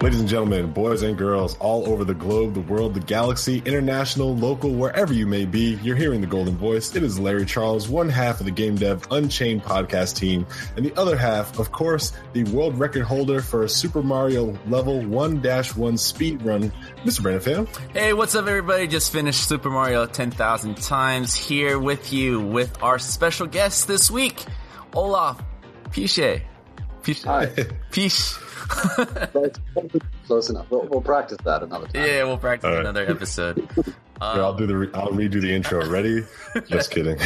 Ladies and gentlemen, boys and girls all over the globe, the world, the galaxy, international, local, wherever you may be, you're hearing the golden voice. It is Larry Charles, one half of the Game Dev Unchained podcast team, and the other half, of course, the world record holder for a Super Mario level 1-1 speed run, Mr. Brandon Pham. Hey, what's up, everybody? Just finished Super Mario 10,000 times here with you with our special guest this week, Olaf Piesche. Piche. Hi. Piche. Close enough. We'll, we'll practice that another time. Yeah, we'll practice All right. another episode. Here, I'll do the re- I'll redo the intro. Ready? Just kidding.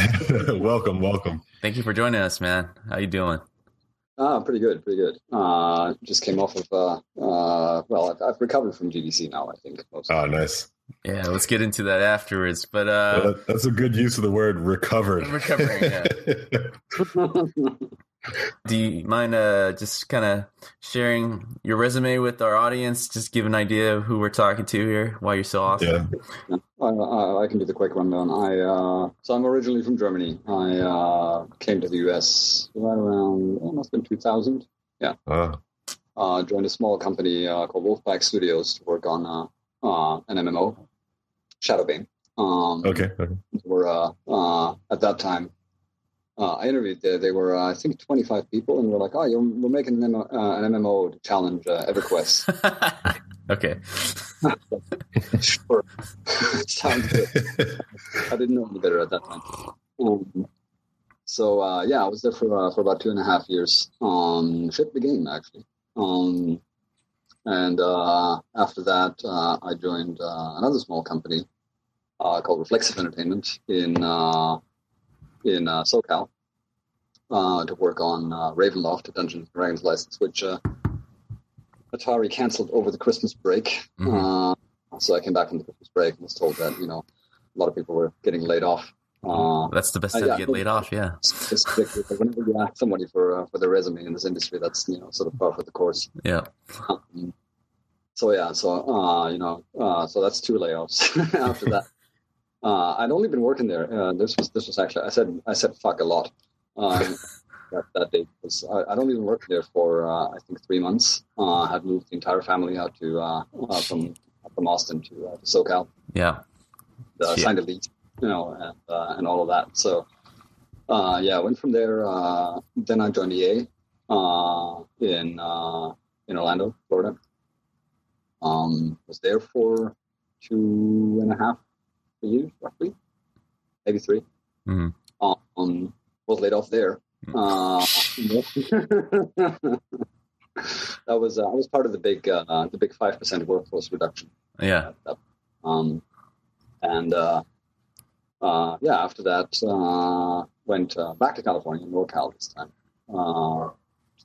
welcome, welcome. Thank you for joining us, man. How you doing? Ah, pretty good, pretty good. Uh, just came off of, uh, uh, well, I've, I've recovered from GDC now, I think. mostly. Oh, nice. Yeah, let's get into that afterwards. But Well, uh, that- that's a good use of the word recovered. recovering. Yeah. Do you mind uh, just kind of sharing your resume with our audience? Just give an idea of who we're talking to here. Why you're so awesome. yeah. I, I, I can do the quick rundown. I uh, so I'm originally from Germany. I uh, came to the US right around oh, must have been 2000. Yeah. Uh, joined a small company uh, called Wolfpack Studios to work on uh, an MMO, Shadowbane. Um, okay. okay. were uh, uh, at that time. Uh, I interviewed there. They were, uh, I think, 25 people, and we're like, "Oh, you're, we're making an, MMO, uh, an MMO to challenge uh, EverQuest." okay. sure, sounds good. I didn't know any better at that time. Um, so uh, yeah, I was there for uh, for about two and a half years. Um, shipped the game actually, um, and uh, after that, uh, I joined uh, another small company uh, called Reflexive Entertainment in uh, in uh, SoCal uh, to work on uh, Ravenloft, a Dungeons and Dragons license, which uh, Atari canceled over the Christmas break. Mhm. Uh, so I came back from the Christmas break and was told that you know a lot of people were getting laid off. Uh, That's the best Uh, yeah. to get laid off. Yeah. it's just ridiculous. whenever you ask somebody for uh, for their resume in this industry, that's you know sort of par for the course. Yeah. Um, so yeah, so uh, you know, uh, so that's two layoffs. After that, uh, I'd only been working there. Uh, this was this was actually I said I said fuck a lot um, that, that day because I, I'd only been working there for uh, I think three months. Uh, had moved the entire family out to uh, uh, from from Austin to, uh, to SoCal. Yeah. Uh, signed a lease, you know, and uh, and all of that. So uh, yeah, I went from there. Uh, then I joined EA uh, in uh, in Orlando, Florida. Um, was there for two and a half years, roughly, maybe 3 Mhm. Um, was laid off there. Uh, that was uh, I was part of the big uh, the big five percent workforce reduction. Yeah. Um, and uh, uh, yeah, after that, uh, went uh, back to California, NorCal this time, uh,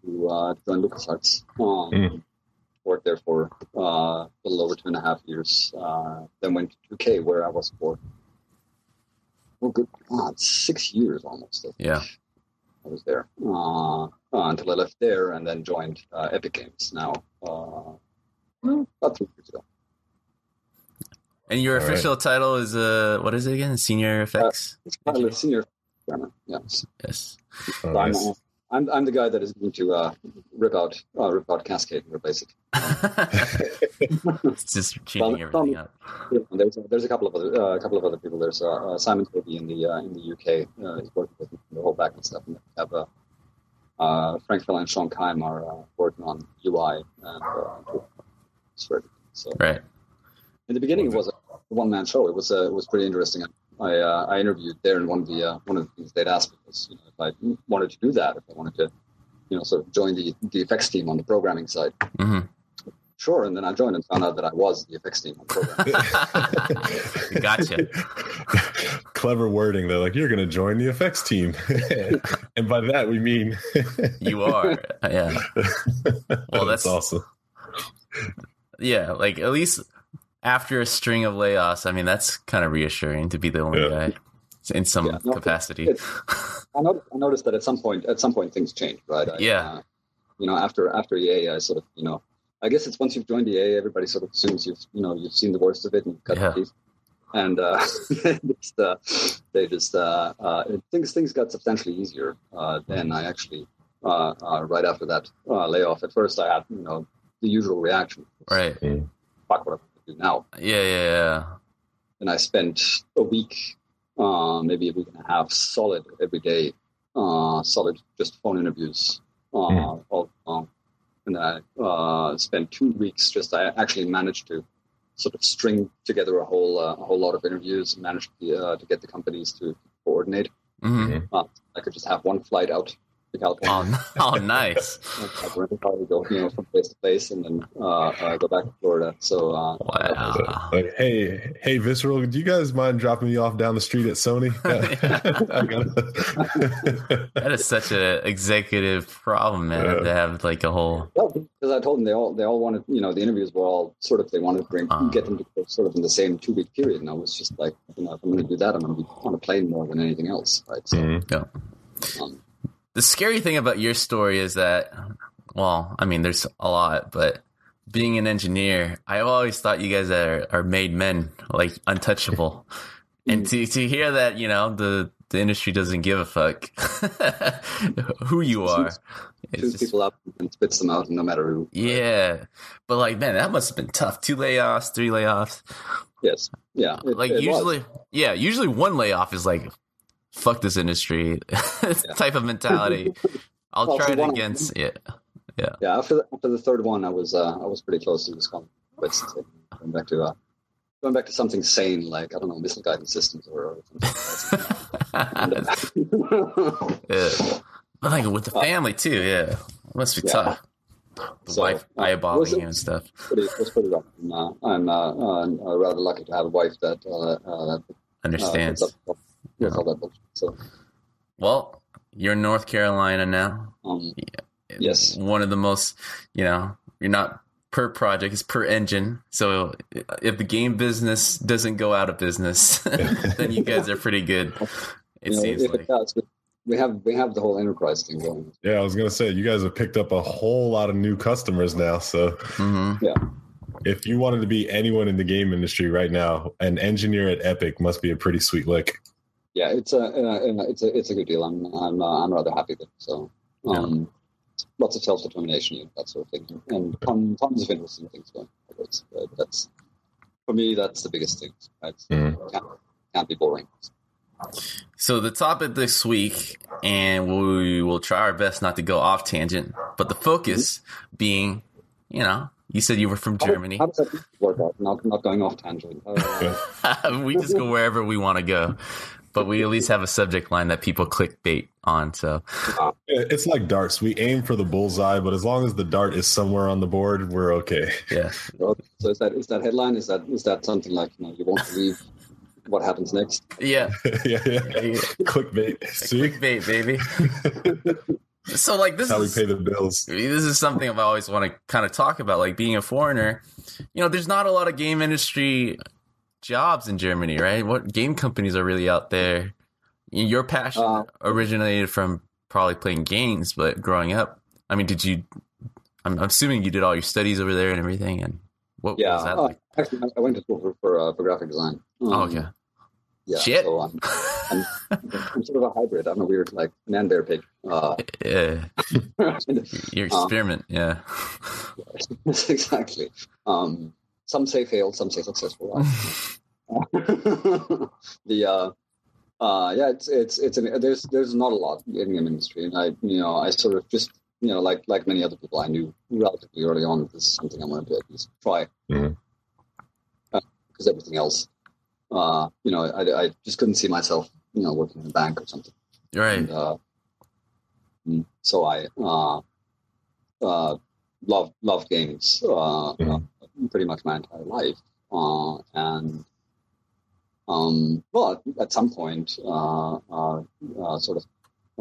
to uh, join LucasArts. Um, Mm. Worked there for uh, a little over two and a half years. Uh, then went to 2K, where I was for oh, good God, six years almost. I Yeah. I was there uh, uh, until I left there, and then joined uh, Epic Games. Now, uh, about three years ago. And your All right. official title is uh, what is it again? Senior effects. Pilot senior programmer. Yes. yes. Oh, I'm, nice. uh, I'm I'm the guy that is going to uh, rip out uh, rip out Cascade here, basically. it's just cheating everything up. Yeah, there's a, there's a couple of other uh, a couple of other people. There's uh, uh, Simon Tovey in the uh, in the UK. Uh, he's working with the whole back and stuff. And we have uh, uh, Frank Fell and Sean Kime are uh, working on UI and uh. So Right. in the beginning, it was a one man show. It was uh, it was pretty interesting. I uh, I interviewed there, and one of the uh, one of the things they'd asked me was, you know, if I wanted to do that, if I wanted to, you know, sort of join the the effects team on the programming side. hmm sure. And then I joined and found out that I was the effects team on program. gotcha. Clever wording. They're like, you're going to join the effects team. and by that, we mean you are. Yeah. Well, that's, that's awesome. Yeah. Like at least after a string of layoffs, I mean, that's kind of reassuring to be the only yeah. guy in some yeah, no, capacity. I, noticed, I, noticed, that at some point, at some point, things change, right? I, yeah. Uh, you know, after after EA, I sort of, you know, I guess it's once you've joined EA, everybody sort of assumes you've, you know, you've seen the worst of it and cut yeah. teeth. And uh, just, uh, they just uh, uh, things things got substantially easier. Uh, then I actually uh, uh, right after that uh, layoff. At first, I had you know the usual reaction. Right. Fuck what I'm do now. Yeah, yeah, yeah. And I spent a week, uh, maybe a week and a half, solid every day, uh, solid just phone interviews uh, mm. all long. And I uh, spent two weeks just. I actually managed to sort of string together a whole uh, a whole lot of interviews and managed to, uh, to get the companies to coordinate. Mm-hmm. Uh, I could just have one flight out to California. Oh, oh nice. go, you know, from place to place, and then uh, uh, go back to Florida. So, uh, wow. Like, hey, hey, Visceral, do you guys mind dropping me off down the street at Sony? that is such an executive problem, man. Yeah. To have like a whole. because I told them they all they all wanted, you know, the interviews were all sort of they wanted to bring uh. get them to sort of in the same two week period, and I was just like, you know, if I'm going to do that, I'm going to be on a plane more than anything else, right? So, mm-hmm. yeah. Um, the scary thing about your story is that, well, I mean, there's a lot, but being an engineer, I always thought you guys are, are made men, like untouchable. and to, to hear that, you know, the, the industry doesn't give a fuck who you are. Shoots people up and spits them out, no matter who. Yeah, but like, man, that must have been tough. Two layoffs, three layoffs. Yes. Yeah. It, like it usually, was. yeah, usually one layoff is like fuck this industry type of mentality. I'll well, try it against yeah. Yeah. Yeah. After the, after the third one, I was uh, I was pretty close to just going, going back to uh, going back to something sane like I don't know missile guidance systems or, something. uh, yeah. But like with the family too, yeah, it must be yeah. tough. The so, wife uh, eyeballing you and stuff. Pretty, was pretty rough. And, uh, I'm uh, uh, rather lucky to have a wife that uh, understands. Yeah, all that bullshit. So, well, you're in North Carolina now. Um, yes, one of the most, you know, you're not per project, it's per engine. So if the game business doesn't go out of business, then you guys are pretty good. It you know, seems like. It does, we have we have the whole enterprise thing going. Yeah, I was gonna say you guys have picked up a whole lot of new customers now. So mm-hmm. yeah, if you wanted to be anyone in the game industry right now, an engineer at Epic must be a pretty sweet lick yeah, it's a uh, it's a it's a good deal. I'm I'm uh, I'm rather happy with it. So um, yeah. lots of self determination, that sort of thing, and tons, tons of interesting things going. Uh, that's for me. That's the biggest thing. Right? Mm. Can't, can't be boring. So the topic this week, and we will try our best not to go off tangent, but the focus mm-hmm. being, you know, you said you were from Germany. How, does that work out? Not, not going off tangent. Uh, we just go wherever we want to go but we at least have a subject line that people clickbait on. So it's like darts. We aim for the bullseye, but as long as the dart is somewhere on the board, we're okay. Yeah. So is that is that headline? Is that is that something like you know you won't believe what happens next? Yeah. yeah, yeah. Clickbait. See? Clickbait, baby. so like this That's is how we pay the bills. This is something I've always want to kind of talk about, like being a foreigner. You know, there's not a lot of game industry jobs in Germany, right? What game companies are really out there? Your passion uh, originated from probably playing games, but growing up, I mean, did you? I'm assuming you did all your studies over there and everything. And what, yeah, was that uh, like? Actually, I went to school for for, uh, for graphic design. Um, oh, okay. Yeah, Shit. So I'm, I'm, I'm, sort of a hybrid. I'm a weird like man bear pig. Uh, yeah. Your experiment, um, yeah. exactly. Um, some say failed, some say successful. the uh, uh, yeah, it's it's it's an, there's there's not a lot in the industry, and I you know I sort of just you know like like many other people I knew relatively early on that this is something I want to do at least try because mm-hmm. uh, everything else, uh, you know, I, I just couldn't see myself you know working in a bank or something. Right. And, uh, mm, so I uh, uh, loved loved games uh, mm-hmm. Pretty much my entire life, uh, and um, but at some point, uh, uh, uh sort of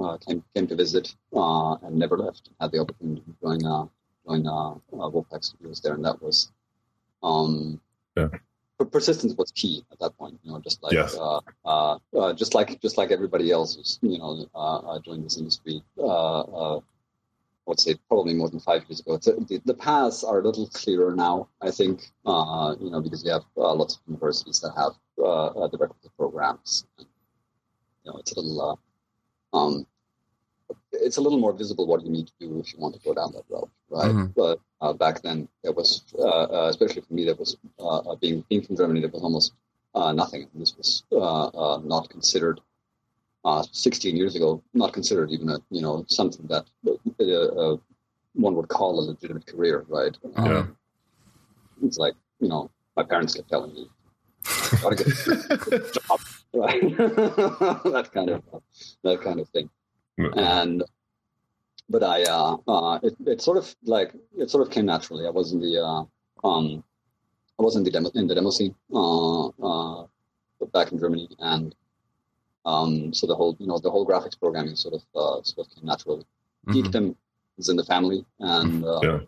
uh, came came to visit and never left. Had the opportunity to join uh, join uh, Wolfpack Studios there, and that was um, yeah. persistence was key at that point. You know, just like yes. just like just like everybody else who's you know joined this industry. I would say probably more than five years ago. The, the, paths are a little clearer now, I think, uh, you know, because we have uh, lots of universities that have uh, uh the requisite programs. And, you know, it's a little, uh, um, it's a little more visible what you need to do if you want to go down that road, right? Mm-hmm. But uh, back then, there was, especially for me, there was being being from Germany, there was almost nothing. This was not considered uh, 16 years ago, not considered even a you know something that uh, uh, one would call a legitimate career, right? Um, it's like you know my parents kept telling me, "Gotta get a job," right? that kind of that kind of thing, and but I uh, uh, it, it sort of like it sort of came naturally. I was in the uh, um, I was in the demo in the demo scene uh, uh, back in Germany, and um, so the whole, you know, the whole graphics programming sort of uh, sort of came naturally. mm-hmm. Geekdom is in the family, and uh, yeah.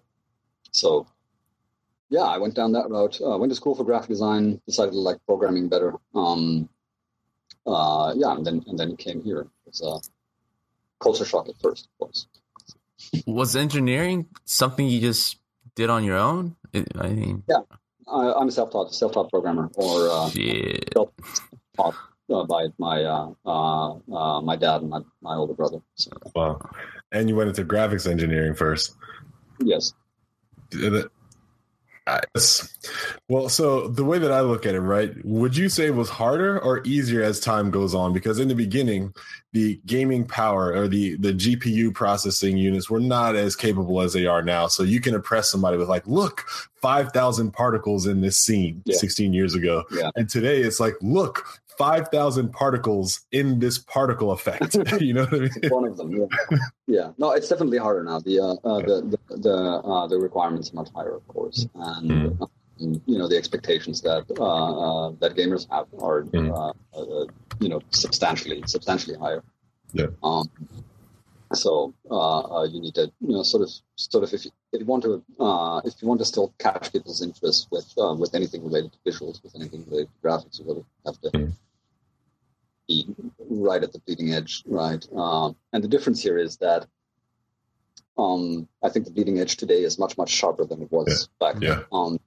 so yeah, I went down that route. Uh, went to school for graphic design. Decided to like programming better. Um, uh, yeah, and then and then came here. It's a culture shock at first, of course. Was engineering something you just did on your own? I mean, yeah, I, am a self-taught self-taught programmer, or uh, self-taught uh, by my uh, uh, uh, my dad and my, my older brother. So. Wow! And you went into graphics engineering first. Yes. Well, so the way that I look at it, right? Would you say it was harder or easier as time goes on? Because in the beginning, the gaming power or the the GPU processing units were not as capable as they are now. So you can impress somebody with like, look, five thousand particles in this scene yeah. 16 years ago, yeah. and today it's like, look, 5,000 particles in this particle effect. you know what I mean? One of them, yeah. yeah. No, it's definitely harder now. The uh, uh, the the the, uh, the, requirements are much higher, of course, and mm. you know the expectations that uh, uh, that gamers have are mm. you know substantially substantially higher. Yeah. Um, so uh, you need to, you know, sort of, sort of, if you, if you want to, uh, if you want to still catch people's interest with with anything related to visuals, with anything related to graphics, you really have to mm be right at the bleeding edge, right? Um, and the difference here is that um, I think the bleeding edge today is much much sharper than it was yeah. back yeah. then. Um,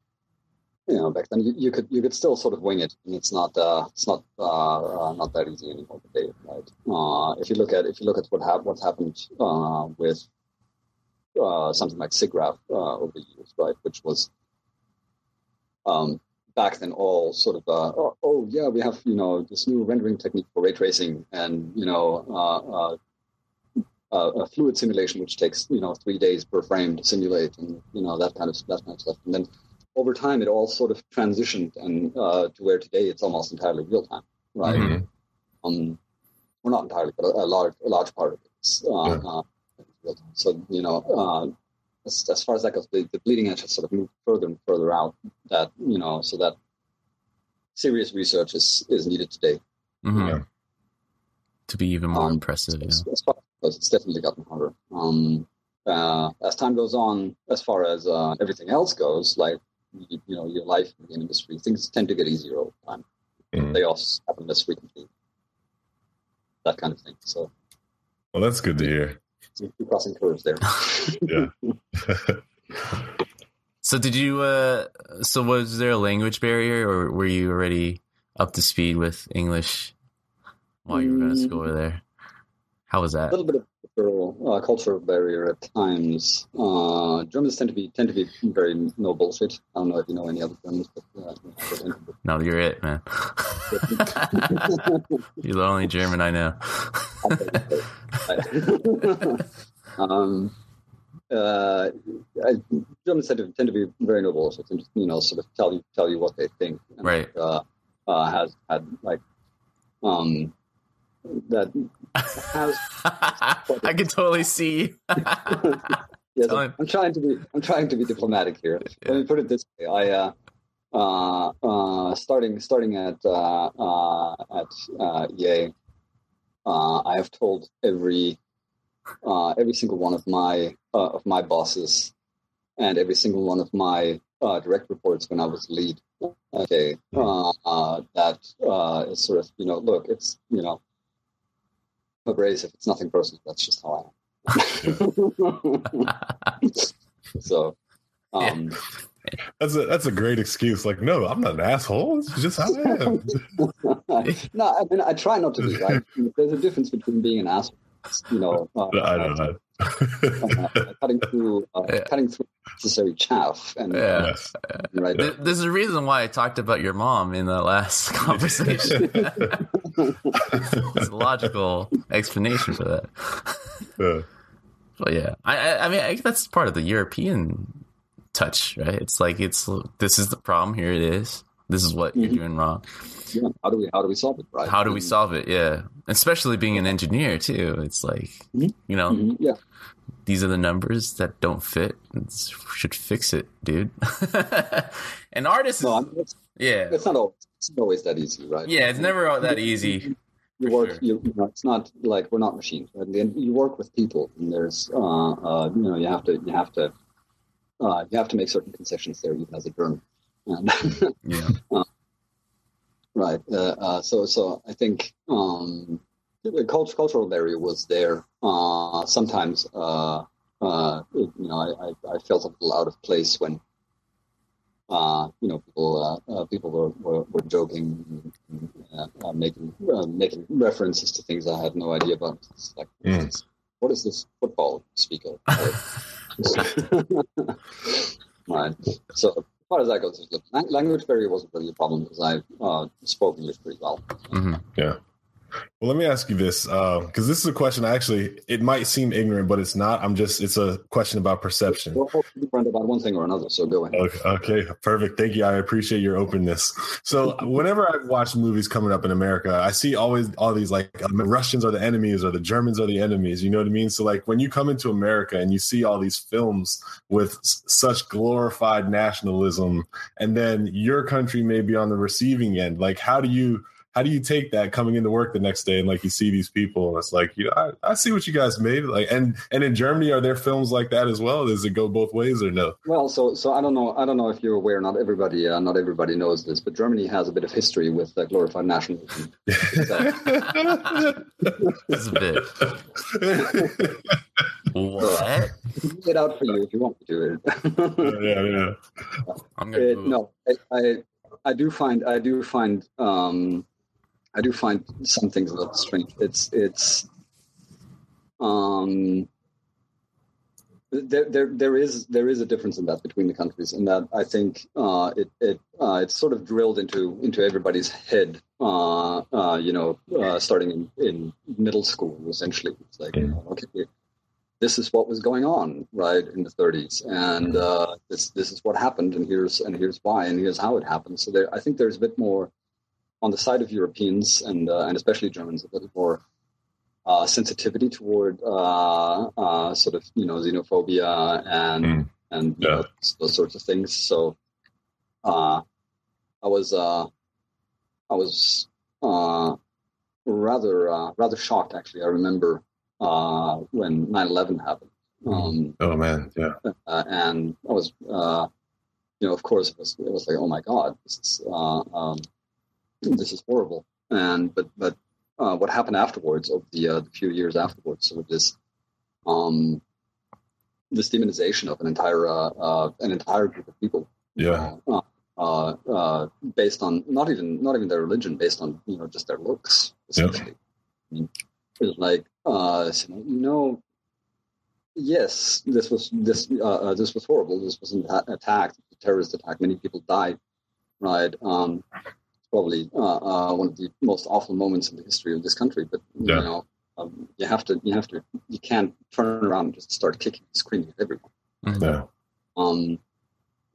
you know, back then you, you, could you could still sort of wing it, and it's not uh, it's not uh, uh, not that easy anymore today, right? Uh, if you look at if you look at what hap- what's happened uh, with uh, something like SIGGRAPH over the years, right, which was um, back then all sort of uh, oh, oh, yeah we have you know this new rendering technique for ray tracing and you know uh, uh, a fluid simulation which takes you know three days per frame to simulate and you know that kind of that kind of stuff and then over time it all sort of transitioned and uh, to where today it's almost entirely real time right mm-hmm. um well not entirely but a, large a large part of it uh, yeah. Uh, real time so you know as, as far as that goes, the, the bleeding edge has sort of moved further and further out. That you know, so that serious research is is needed today. Mm-hmm. Yeah. To be even more um, impressive, as, yeah. As far as it's definitely gotten harder. Um, uh, as time goes on, as far as uh, everything else goes, like you, you, know, your life in the industry, things tend to get easier over time. Mm-hmm. They also happen less frequently. That kind of thing. So, well, that's good to hear some crossing curves there. yeah. so did you? Uh, so was there a language barrier, or were you already up to speed with English while you were going to school over there? How was that? A little bit of cultural, uh, cultural barrier at times. Uh, Germans tend to be tend to be very no bullshit. I don't know if you know any other Germans, but uh, no, you're it, man. you're the only German I know. um, uh, Germans tend to, tend to be very no bullshit and you know sort of tell you tell you what they think. And, right. Uh, uh, has had like um that has I can totally see Yes, I'm, I'm trying to be. I'm trying to be diplomatic here. Yeah. Let me put it this way. I uh, uh, uh, starting starting at uh, uh, at uh, EA, uh, I have told every uh, every single one of my uh, of my bosses and every single one of my uh, direct reports when I was lead. Okay, uh, uh, that uh, is sort of you know, look, it's you know, abrasive. It's nothing personal. That's just how I am. so, um, yeah. That's a that's a great excuse. Like, no, I'm not an asshole. It's just how I am. no, I mean, I try not to be. Right? There's a difference between being an asshole you know, uh, I don't know. uh, cutting through, uh, yeah. cutting through necessary chaff, and yeah. right. There's a reason why I talked about your mom in the last conversation. it's a logical explanation for that. Yeah. But yeah, I, I mean, I, that's part of the European touch, right? It's like it's this is the problem. Here it is. This is what mm-hmm. you're doing wrong yeah, how do we how do we solve it? Right? How do we solve it? Yeah, especially being an engineer too. It's like mm-hmm. you know, mm-hmm. yeah. These are the numbers that don't fit. It's, should fix it, dude. and artists, no, I mean, it's, yeah, it's not always, it's not always that easy, right? Yeah, it's never that easy. You work, sure. you, you, know, it's not like we're not machines. Right? You work with people, and there's, uh, uh, you know, you have to, you have to, uh, you have to make certain concessions there, even as a journalist. And, yeah. Uh, Right. Uh, uh, so, so I think um, the cult- cultural barrier was there. Uh, sometimes, uh, uh, it, you know, I, I, I, felt a little out of place when, uh, you know, people people were, were, were joking, and, making making references to things I had no idea about. It's like, mm. what is this football speaker? right. So far as that goes, language barrier wasn't really a problem because I uh, spoke English pretty well. Mm-hmm. Yeah. Well, let me ask you this, because uh, this is a question. Actually, it might seem ignorant, but it's not. I'm just. It's a question about perception. Well, about one thing or another. So go ahead. Okay, okay, perfect. Thank you. I appreciate your openness. So, whenever I watch movies coming up in America, I see always all these like um, Russians are the enemies or the Germans are the enemies. You know what I mean? So, like when you come into America and you see all these films with such glorified nationalism, and then your country may be on the receiving end, like how do you how do you take that coming into work the next day and like you see these people and it's like you know I, I, see what you guys made like and and in Germany are there films like that as well? Does it go both ways or no? Well so so I don't know I don't know if you're aware not everybody uh, not everybody knows this but Germany has a bit of history with uh, glorified nationalism. Just a bit. What? Get out for you if you want to. Do it yeah yeah. I'm gonna it, no I, I I do find I do find um, I do find some things a little strange. It's it's um, there there there is there is a difference in that between the countries, and that I think uh, it it uh, it's sort of drilled into into everybody's head. Uh, uh you know, uh, starting in, in middle school, essentially, it's like okay, this is what was going on right in the 30s, and uh, this this is what happened, and here's and here's why, and here's how it happened. So there, I think there's a bit more on the side of Europeans and uh, and especially Germans, a little more uh, sensitivity toward uh, uh, sort of you know xenophobia and mm. and yeah. know, those sorts of things. So uh, I was uh, I was rather rather shocked actually. I remember when 9/11 happened. Hmm. Um, oh man, yeah. and I was you know, of course, it was, it was like, oh my God, this is, uh, um, this is horrible. And but but uh, what happened afterwards, over the, uh, the few years afterwards, sort of this um, this demonization of an entire uh, uh an entire group of people. Yeah. Uh, uh, based on not even not even their religion, based on you know just their looks. Essentially, yep. I mean, it was like uh you know, yes, this was this uh this was horrible. This was an attack, a terrorist attack. Many people died, right? Um, probably uh, uh, one of the most awful moments in the history of this country. But yeah. you know, um, you have to, you have to, you can't turn around and just start kicking, and screaming at everyone. Mm-hmm. Yeah. Um,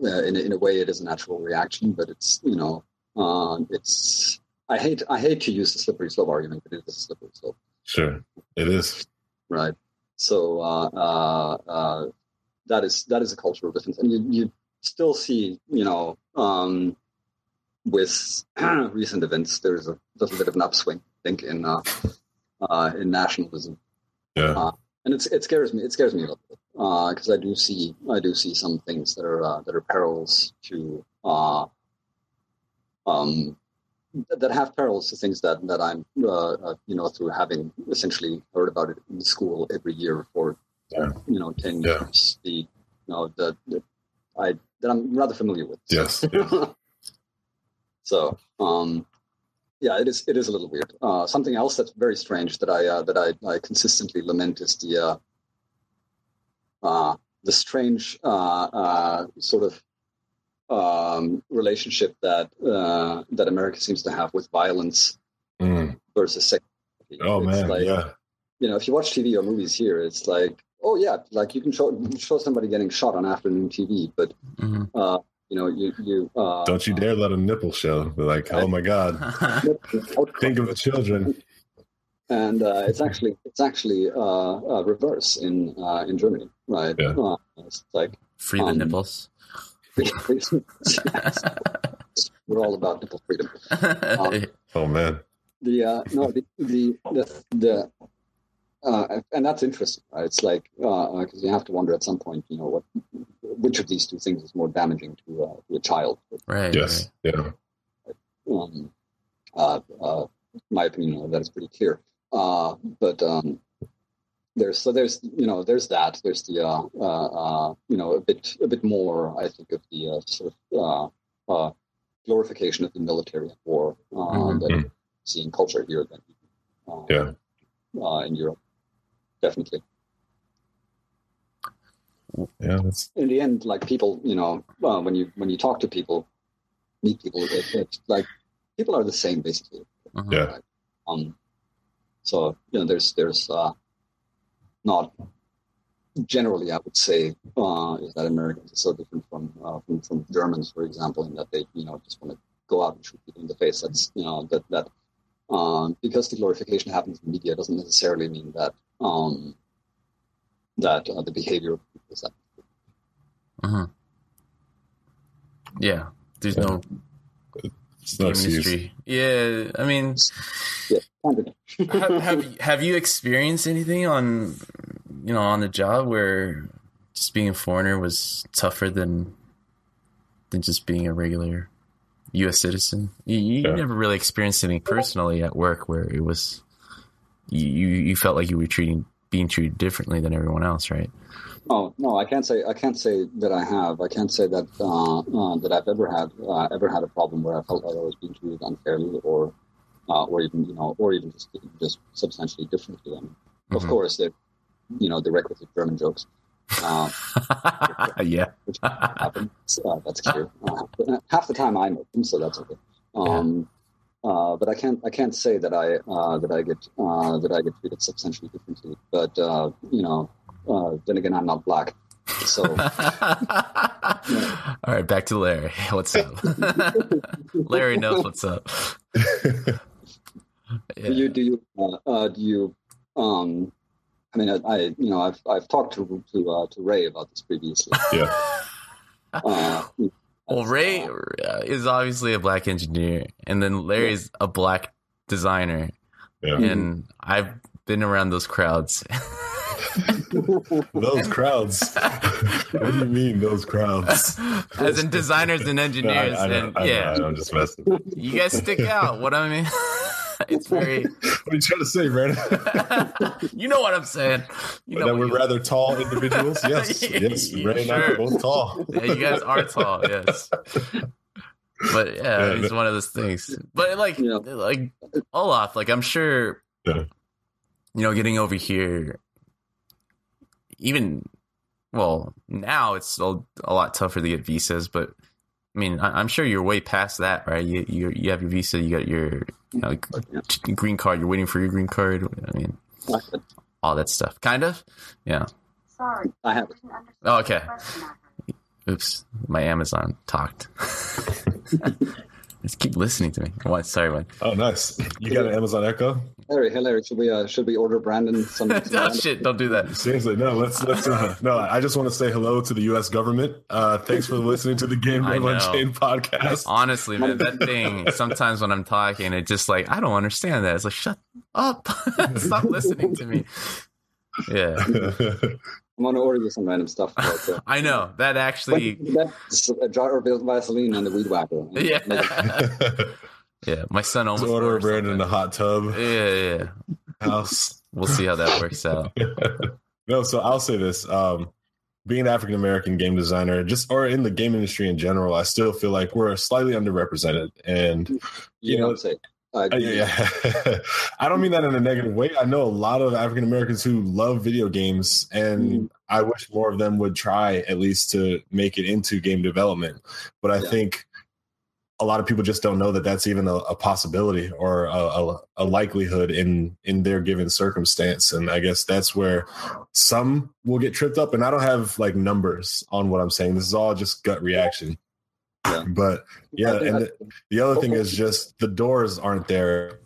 uh, in a, in a way, it is a natural reaction, but it's you know, uh, it's. I hate I hate to use the slippery slope argument, but it is a slippery slope. Sure, it is. Right. So uh, uh, that is that is a cultural difference, and you you still see you know um, with recent events there's a little bit of an upswing, I think, in uh, uh, in nationalism. Yeah. Uh, and it's, it scares me. It scares me a little bit because I do see I do see some things that are uh, that are perils to uh, um, that have perils to things that that I'm uh, uh, you know through having essentially heard about it in school every year for Yeah. you know ten Yeah. years. The you know the, the I that I'm rather familiar with. Yes. yes. so um, yeah, it is it is a little weird. Uh, something else that's very strange that I uh, that I, I consistently lament is the uh, uh, the strange uh, uh, sort of um, relationship that uh, that America seems to have with violence Mm. versus sex. Oh It's man, like, yeah. you know, if you watch TV or movies here, it's like, oh yeah, like you can show you can show somebody getting shot on afternoon TV, but Mhm. You know, you you uh, Don't you dare let a nipple show. They're like, oh my god, think of the children. and uh, it's actually it's actually uh, uh, reverse in uh, in Germany, right? Yeah. Uh, it's like Free the Um, nipples. we're all about nipple freedom. Oh man, The uh, no the the the, the uh, and that's interesting. Right? It's like because you have to wonder at some point, you know, what which of these two things is more damaging to, uh, to a child. right. yes, yeah, Um, uh, uh, my opinion of that is pretty clear. Uh, but um, there's so there's you know there's that there's the uh, uh, uh, you know a bit a bit more I think of the uh, sort of uh, uh, glorification of the military and war uh, Mhm. that we see in culture here than uh, Yeah. uh, in Europe definitely. yeah. That's in the end, like people, you know, uh, when you when you talk to people, meet people, it, it's like people are the same basically. Mhm. Yeah. Right? Um, so you know, there's there's uh, not generally, I would say, uh, is that Americans are so different from, uh, from from Germans, for example, in that they you know just want to go out and shoot people in the face. That's you know that that um, because the glorification happens in media doesn't necessarily mean that um, that uh, the behavior of people is that. Mm-hmm. Yeah. There's Yeah. no it's no game Yeah. I mean, Yeah, have, have you- have you experienced anything on you know on the job where just being a foreigner was tougher than than just being a regular U.S. citizen? You, you Yeah. never really experienced anything personally at work where it was you you felt like you were treating being treated differently than everyone else, right? Oh no, I can't say I can't say that I have. I can't say that uh, uh, that I've ever had uh, ever had a problem where I felt like I was being treated unfairly, or uh, or even you know, or even just just substantially differently. I mean, of Mhm. course, there you know the requisite German jokes, uh, yeah. which happen. Uh, that's clear. Uh, half the time I make them, so that's okay. Um, uh, but I can't I can't say that I uh, that I get uh, that I get treated substantially differently. But uh, you know, uh, then again, I'm not black, so. All right, back to Larry. What's up? Larry knows what's up. Do you do you uh, uh, do you um I mean I, I you know I've I've talked to to uh, to Ray about this previously. Yeah, Uh, Well, Ray uh, is obviously a black engineer, and then Larry's a black designer, yeah. and I've been around those crowds. Those crowds. what do you mean, those crowds? As in designers and No, I, engineers, I, and I, yeah, know, I'm just messing. you guys stick out. What I mean, it's very, What are you trying to say, Brandon? you know what I'm saying. You know that we're you- rather tall individuals? Yes, yes. Yeah, Ray and I are sure. both tall. Yeah, you guys are tall, yes. But yeah, Yeah, it's but- one of those things. But like, Yeah. like Olaf, like I'm sure, Yeah. you know, getting over here, even well, now it's still a lot tougher to get visas. But I mean, I, I'm sure you're way past that, right? You you you have your visa, you got your you know, Yeah. green card, you're waiting for your green card. I mean, all that stuff, kind of. Yeah. Sorry. I have it. didn't Oh, okay. the question I heard. Oops, my Amazon talked. Just keep listening to me. What? Sorry, what? Oh, nice. You got an Amazon Echo? Larry, hey Larry, should we uh, should we order Brandon some? some oh shit! Don't do that. Seriously, no. Let's let's. Uh, no, I just want to say hello to the U.S. government. Uh, thanks for listening to the Game I Dev know. Unchained podcast. Honestly, man, that thing. Sometimes when I'm talking, it just like I don't understand that. It's like shut up, stop listening to me. Yeah, I'm gonna order you some random stuff. Like, uh, I know that actually. that's a jar of Vaseline and the weed whacker. Yeah, yeah. My son almost Just order ordered Brandon in the hot tub. Yeah, yeah. house. We'll see how that works out. no, so I'll say this. Um, being an African American game designer, just or in the game industry in general, I still feel like we're slightly underrepresented. And You, You know, don't say. I Uh, yeah, yeah. I don't mean that in a negative way. I know a lot of African Americans who love video games, and Mhm. I wish more of them would try at least to make it into game development. But I Yeah. think a lot of people just don't know that that's even a, a possibility or a, a, a likelihood in in their given circumstance. And I guess that's where some will get tripped up. And I don't have like numbers on what I'm saying. This is all just gut reaction. Yeah. But yeah, I and the, the other thing is just the doors aren't there.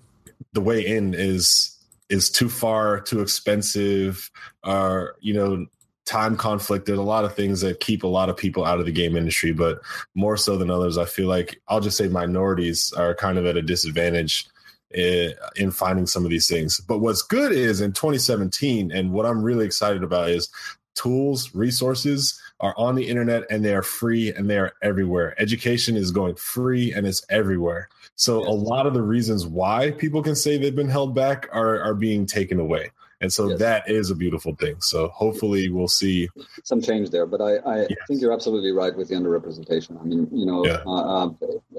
The way in is is too far, too expensive, or you know, time conflict. There's a lot of things that keep a lot of people out of the game industry, but more so than others, I feel like I'll just say minorities are kind of at a disadvantage i- in finding some of these things. But what's good is in 2017, and what I'm really excited about is tools, resources are on the internet and they are free and they are everywhere. Education is going free and it's everywhere. So a lot of the reasons why people can say they've been held back are are being taken away. And so Yes. that is a beautiful thing. So hopefully we'll see some change there. But I, I Yes. think you're absolutely right with the underrepresentation. I mean, you know, Yeah. uh, uh,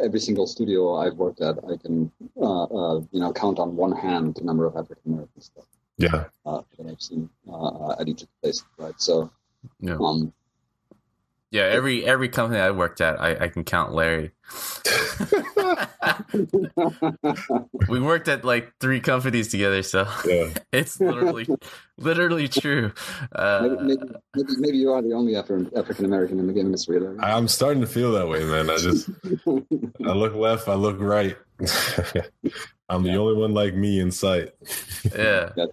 every single studio I've worked at, I can, uh, uh, you know, count on one hand the number of African Americans that, yeah. uh, that I've seen uh, at each of the places, right? So, Yeah. um, Yeah, every every company I worked at, I, I can count Larry. we worked at like three companies together, so Yeah. it's literally literally true. Uh, maybe, maybe, maybe, maybe you are the only African American in the game industry. Larry. I'm starting to feel that way, man. I just I look left, I look right. I'm the only one like me in sight. yeah, the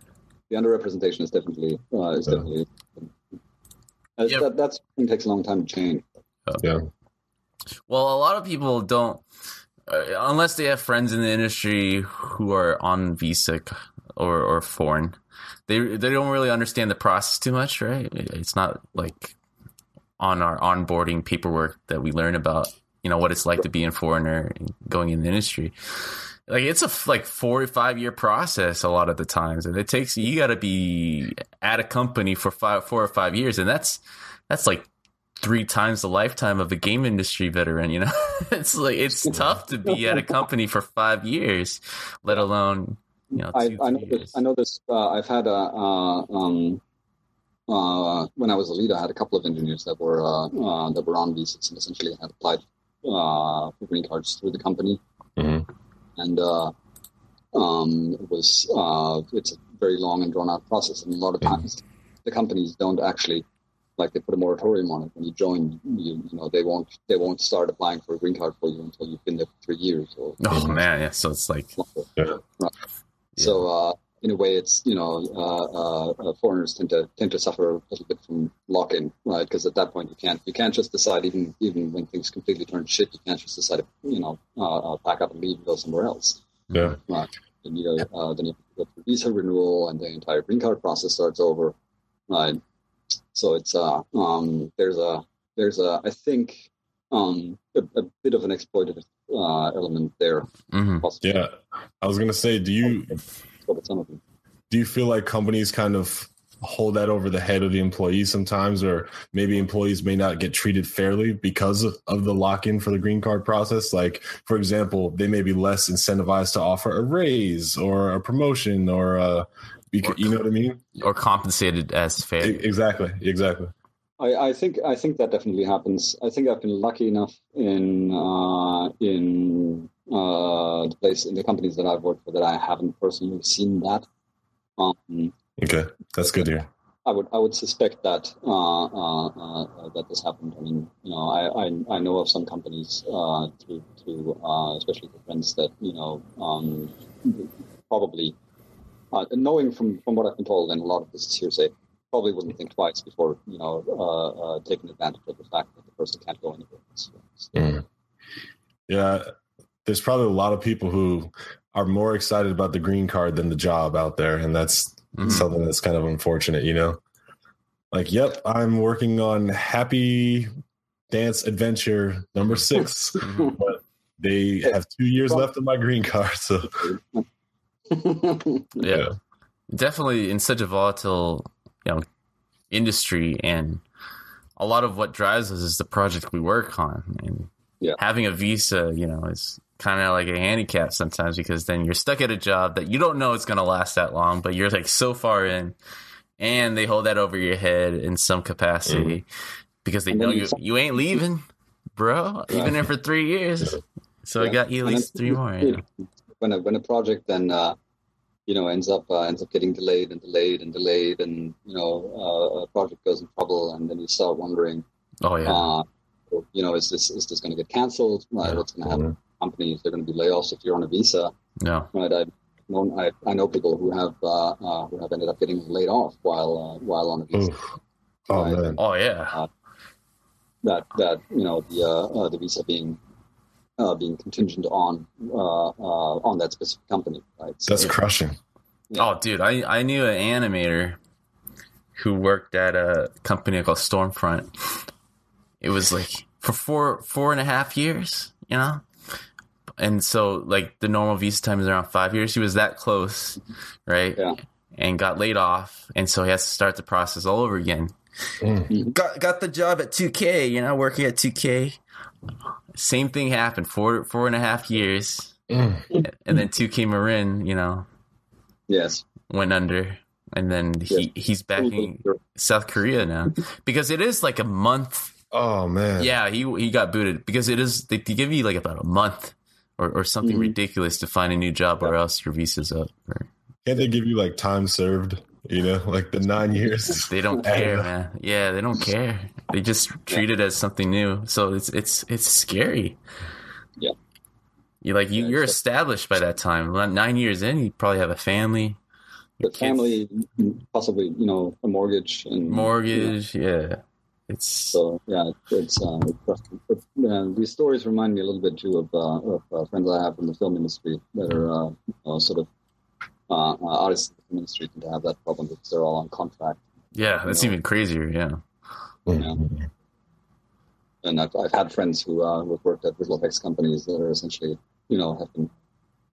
underrepresentation is definitely uh, is Yeah. definitely. Yep. that, that's it takes a long time to change. Yeah. Well, a lot of people don't, uh, unless they have friends in the industry who are on visa or or foreign. They they don't really understand the process too much, right? It's not like on our onboarding paperwork that we learn about, you know, what it's like to be a foreigner going in the industry. Like it's a f- like four or five year process a lot of the times, and it takes you got to be at a company for five, four or five years, and that's that's like three times the lifetime of a game industry veteran. You know, it's like it's tough to be at a company for five years, let alone you know. I, two, I know this. I know this. Uh, I've had a uh, um, uh, when I was a lead, I had a couple of engineers that were uh, uh, that were on visas and essentially had applied uh, for green cards through the company, Mhm. And uh, um, it was uh, it's a very long and drawn out process, and a lot of times the companies don't actually like they put a moratorium on it when you join. You, you know they won't they won't start applying for a green card for you until you've been there for three years or Oh man, yeah. So it's like Yeah. so, uh, in a way, it's you know, uh, uh, uh, foreigners tend to tend to suffer a little bit from lock-in, right? Because at that point, you can't you can't just decide even even when things completely turn shit, you can't just decide to you know uh, uh, pack up and leave and go somewhere else. Yeah. Right? Then you go, uh, then you go through visa renewal, and the entire green card process starts over, right? So it's uh um there's a there's a I think um a, a bit of an exploitative uh, element there. mhm. Yeah. I was gonna say, do you But some of them. do you feel like companies kind of hold that over the head of the employees sometimes or maybe employees may not get treated fairly because of, of the lock-in for the green card process like for example they may be less incentivized to offer a raise or a promotion or uh because, you know what i mean or compensated as fair. exactly exactly I, I think I think that definitely happens. I think I've been lucky enough in uh, in uh, the place in the companies that I've worked for that I haven't personally seen that. Um, okay that's good here I would I would suspect that uh, uh, uh, that this happened. I mean, you know, I I, I know of some companies uh, through through uh, especially the friends that you know um, probably uh, knowing from from what I've been told, and a lot of this is hearsay, probably wouldn't think twice before you know uh, uh, taking advantage of the fact that the person can't go anywhere. So, Mm. Yeah, there's probably a lot of people who are more excited about the green card than the job out there, and that's Mhm. something that's kind of unfortunate, you know. Like, yep, I'm working on Happy Dance Adventure number six, Mhm. but they have two years left of my green card, so yeah. definitely in such a volatile you know industry and a lot of what drives us is the project we work on and Yeah. having a visa you know is kind of like a handicap sometimes because then you're stuck at a job that you don't know it's going to last that long but you're like so far in and they hold that over your head in some capacity because they know you you- you ain't leaving bro. You've been there for three years. So I got you at least three more you know? when a when a project then uh, you know ends up uh, ends up getting delayed and delayed and delayed, and you know uh, a project goes in trouble, and then you start wondering, oh yeah. uh, you know, is this is this going to get canceled? Right, what's going to happen? To Companies, they're going to be layoffs if you're on a visa. no Right, I've known I, I know people who have uh, uh, who have ended up getting laid off while uh, while on a visa. Oof. oh Right. man, oh yeah That that you know the uh, uh, the visa being uh, being contingent on uh, uh, on that specific company. Right, so, that's crushing. Oh, dude, I, I knew an animator who worked at a company called Stormfront. It was like for four four and a half years, you know. And so, like the normal visa time is around five years. He was that close, right? Yeah. And got laid off, and so he has to start the process all over again. Mm. Got got the job at 2K, you know, working at 2K. Same thing happened four four and a half years, Mm. and then 2K Marin, you know, yes, went under and then he he's backing South Korea now because it is like a month. Oh man, Yeah, he he got booted because it is they, they give you like about a month or, or something Mhm. ridiculous to find a new job or else your visa's up. Or, Can't they give you like time served? You know, like the nine years. they don't I care, know. man. Yeah, they don't care. They just treat it as something new. So it's it's it's scary. Yeah. You like you, you're established by that time. Nine years in, you probably have a family, the family, possibly you know a mortgage and you know, mortgage. Yeah, it's so yeah, it's uh, it's frustrating. But, uh, these stories remind me a little bit too of, uh, of uh, friends I have from the film industry that are uh, sort of uh, uh, artists in the film industry tend to have that problem because they're all on contract. yeah, that's know. even crazier. Yeah. Mm. And I've, I've had friends who uh, who have worked at visual effects companies that are essentially you know have been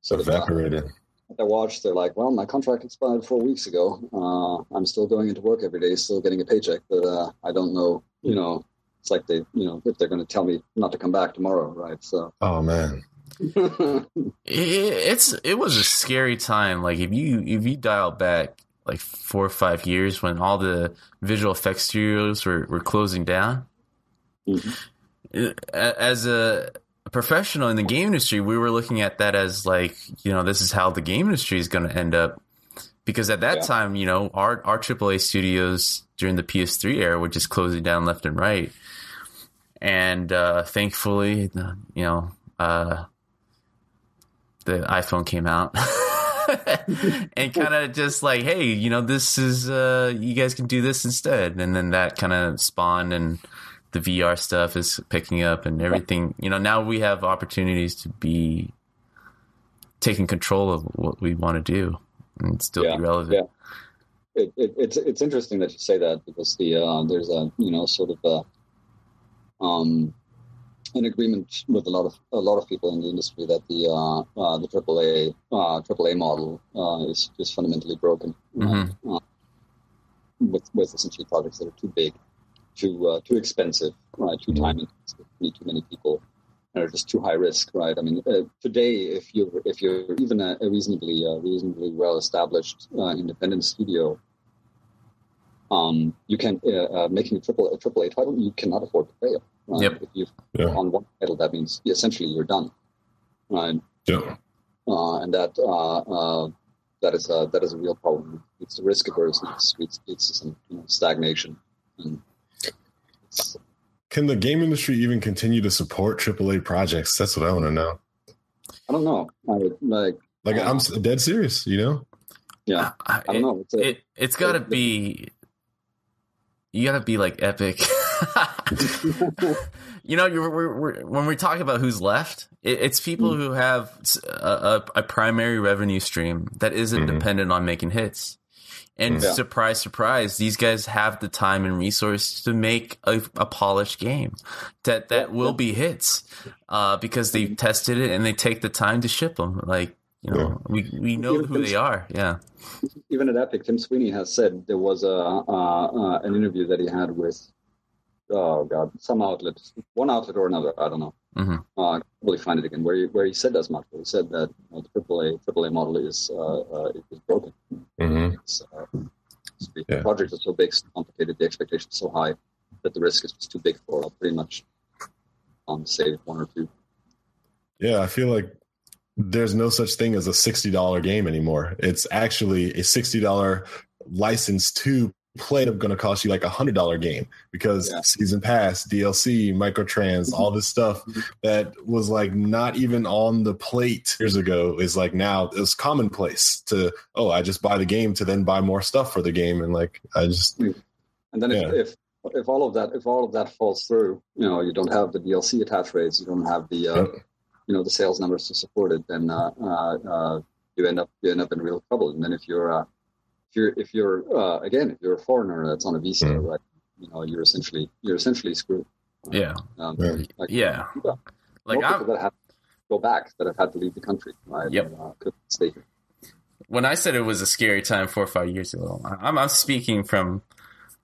sort of uh, Evaporated. At their watch, they're like, "Well, my contract expired four weeks ago. Uh, I'm still going into work every day, still getting a paycheck, but uh, I don't know. You know, it's like they, you know, if they're going to tell me not to come back tomorrow, right? So, Oh man. It, it's it was a scary time. Like if you if you dial back like four or five years when all the visual effects studios were, were closing down. Mhm. it- a- As a professional in the game industry, we were looking at that as like you know this is how the game industry is going to end up. Because at that Yeah. time, you know, our our AAA studios during the PS3 era were just closing down left and right, and uh, thankfully, you know, uh, the iPhone came out and kind of just like, hey, you know, this is uh, you guys can do this instead, and then that kind of spawned and the VR stuff is picking up and everything. You know, now we have opportunities to be taking control of what we want to do and still Yeah, be relevant. yeah. it, it, it's it's interesting that you say that because the uh, there's a you know sort of a, um, an agreement with a lot of a lot of people in the industry that the uh, uh, the AAA uh, AAA model uh, is is fundamentally broken Mhm. uh, with with essentially projects that are too big, too uh, too expensive, right? Too time intensive, need too many people, and are just too high risk, right? I mean, uh, today if you're if you're even a, a reasonably uh, reasonably well established uh, independent studio, um, you can uh, uh, making a triple a triple A title, you cannot afford to fail. Right? Yep. If you Yeah. on one title, that means essentially you're done, right? Yeah. uh, and that uh, uh, that is a that is a real problem. It's the risk averseness. It's it's some you know, stagnation. And it's, Can the game industry even continue to support AAA projects? That's what I want to know. I don't know. I, like Like I'm s- dead serious, you know? yeah, I don't know. It's a, It it's got to be. You got to be like epic. you know, you're, we're, we're, when we talk about who's left, it, it's people Mm. who have a primary revenue stream that isn't Mhm. dependent on making hits. And Yeah. surprise, surprise, these guys have the time and resource to make a, a polished game that that will be hits uh, because they've tested it and they take the time to ship them. Like you know, we we know Even who they are. Yeah. even at Epic, Tim Sweeney has said there was a uh, uh, an interview that he had with oh god some outlet, one outlet or another. I don't know. Mhm. Uh, I can't really find it again. Where he, where he said as much. He said that you know, the AAA AAA model is uh, uh, is broken. Mm-hmm. It's, uh, the Yeah. project is so big, so complicated, the expectation is so high that the risk is just too big for pretty much on um, save one or two. Yeah, I feel like there's no such thing as a $60 game anymore. It's actually a $60 license to play that's going to cost you like a $100 game because Yeah. season pass, DLC, microtrans, all this stuff Mhm. that was like not even on the plate years ago is like now it's commonplace to, oh, I just buy the game to then buy more stuff for the game. And like, I just, And then if, Yeah. if if all of that if all of that falls through, you know, you don't have the DLC attach rates, you don't have the uh, Yep. you know the sales numbers to support it, then uh, uh, uh, you end up you end up in real trouble. And then if you're uh, if you're if you're uh, again if you're a foreigner that's on a visa, Mm. right? You know, you're essentially you're essentially screwed. Yeah. Um, Yeah. like, Yeah. Like people that have to go back that have had to leave the country, right? Yep. And, uh, could stay here. when I said it was a scary time four or five years ago, I'm, I'm speaking from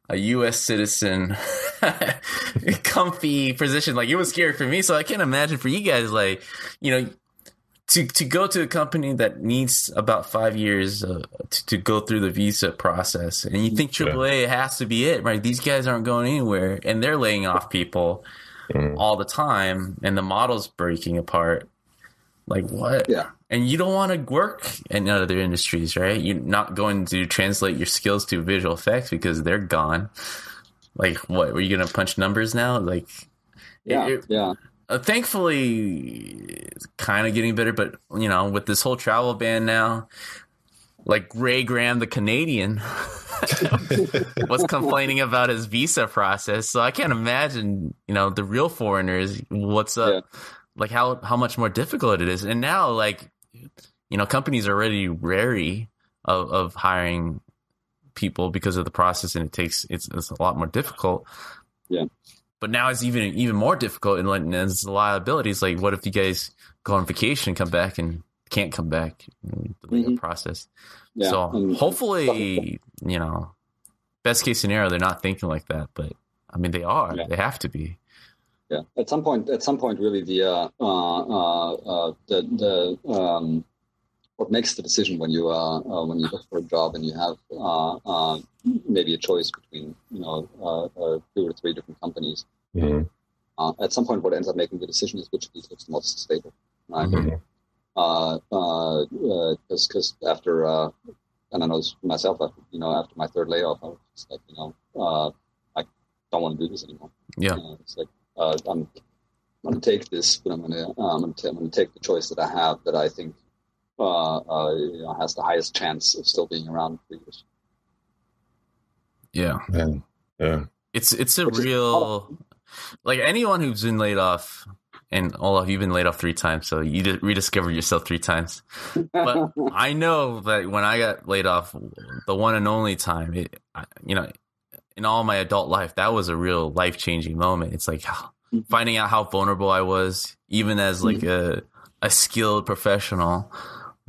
a U.S. citizen, comfy position. Like it was scary for me, so I can't imagine for you guys. Like, you know, to to go to a company that needs about five years uh, to, to go through the visa process, and you think Yeah. AAA has to be it, right? These guys aren't going anywhere, and they're laying off people Mm. all the time, and the model's breaking apart. Like what? Yeah. And you don't want to work in other industries, right? You're not going to translate your skills to visual effects because they're gone. Like what? Were you going to punch numbers now? Like, Yeah, it- yeah. Uh, thankfully, it's kind of getting better, but you know, with this whole travel ban now, like Ray Graham, the Canadian, was complaining about his visa process. So I can't imagine, you know, the real foreigners, what's up, like how how much more difficult it is. And now, like, you know, companies are already wary of of hiring people because of the process, and it takes it's, it's a lot more difficult. Yeah. But now it's even even more difficult, and like there's liabilities. Like, what if you guys go on vacation, and come back, and can't come back? The Mhm. process. yeah. So And- hopefully, you know, best case scenario, they're not thinking like that. But I mean, they are. Yeah. They have to be. Yeah, at some point, at some point, really, the uh, uh, uh, uh, the the um, what makes the decision when you uh, uh, when you look for a job and you have uh, uh, maybe a choice between you know uh, uh, two or three different companies. Mhm. Uh, at some point, what ends up making the decision is which of these looks the most stable, right? Uh, because because after uh, and I know this for myself, uh, you know, after my third layoff, I was just like, you know, uh, I don't want to do this anymore. Yeah. Uh, it's like uh, I'm, I'm going to take this, but I'm going to uh, I'm going to I'm going to take the choice that I have that I think uh, uh, you know, has the highest chance of still being around for years. Yeah. Man. Yeah. It's it's a Which is- real like anyone who's been laid off. And Olaf, you've been laid off three times, so you d- rediscovered yourself three times. But I know that when I got laid off, the one and only time, it, you know, in all my adult life, that was a real life changing moment. It's like Mhm. finding out how vulnerable I was, even as like a a skilled professional,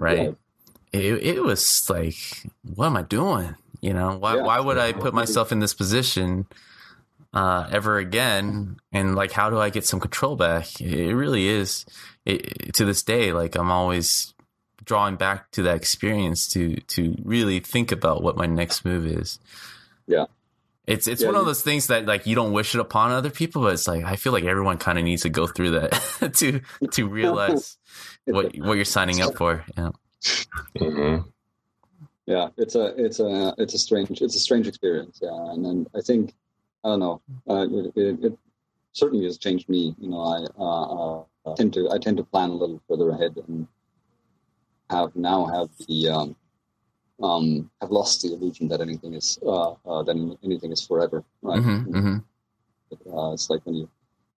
right? Right. It it was like, what am I doing? You know, why Yeah. why would I put myself in this position? Uh, ever again, and like, how do I get some control back? It really is. It, to this day, like I'm always drawing back to that experience to to really think about what my next move is. Yeah. It's it's Yeah, one of those things that like you don't wish it upon other people, but it's like I feel like everyone kind of needs to go through that to to realize what what you're signing up for. Yeah. Mhm. yeah, it's a it's a it's a strange it's a strange experience. Yeah, and then I think I don't know. Uh, it, it, it, certainly has changed me. You know, I uh, uh, tend to I tend to plan a little further ahead and have now have the um, um, have lost the illusion that anything is uh, uh, that anything is forever. Right? Mm-hmm, mm-hmm. Uh, it's like when you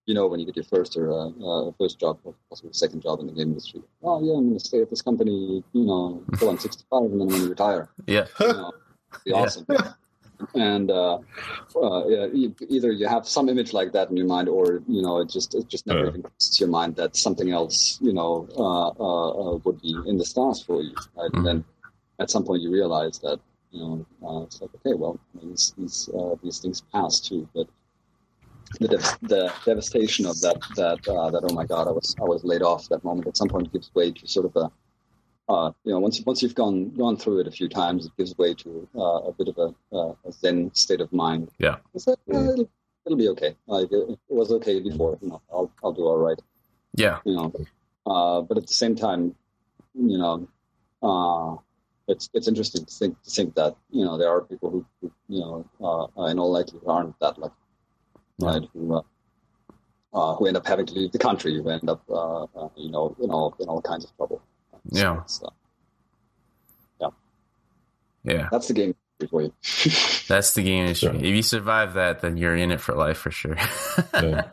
you know when you get your first or uh, uh, first job or possibly second job in the game industry. Oh yeah, I'm going to stay at this company. You know, until I'm 65 and then I'm going to retire. Yeah, you know, be awesome. Yeah. And uh, uh, yeah, either you have some image like that in your mind, or you know, it just it just never uh. even comes to your mind that something else, you know, uh, uh, would be in the stars for you. Right? Mm-hmm. And then at some point you realize that you know it's like okay, well, these these these things pass too, but the, the devastation of that that uh, that oh my god I was I was laid off that moment at some point gives way to sort of a uh, you know once once you've gone gone through it a few times it gives way to uh, a bit of a, a, zen state of mind. Yeah. It's like, it'll, it'll, be okay. Like it, it, was okay before you know I'll I'll do all right. Yeah. You know uh, but at the same time you know uh, it's it's interesting to think to think that you know there are people who, who you know uh, in all likelihood aren't that lucky right? Who, uh, uh, who end up having to leave the country, who end up, uh, uh you know, in all in all kinds of trouble. Yeah. So, yeah. Yeah. That's the game for you. That's the game issue. If you survive that, then you're in it for life for sure. yeah.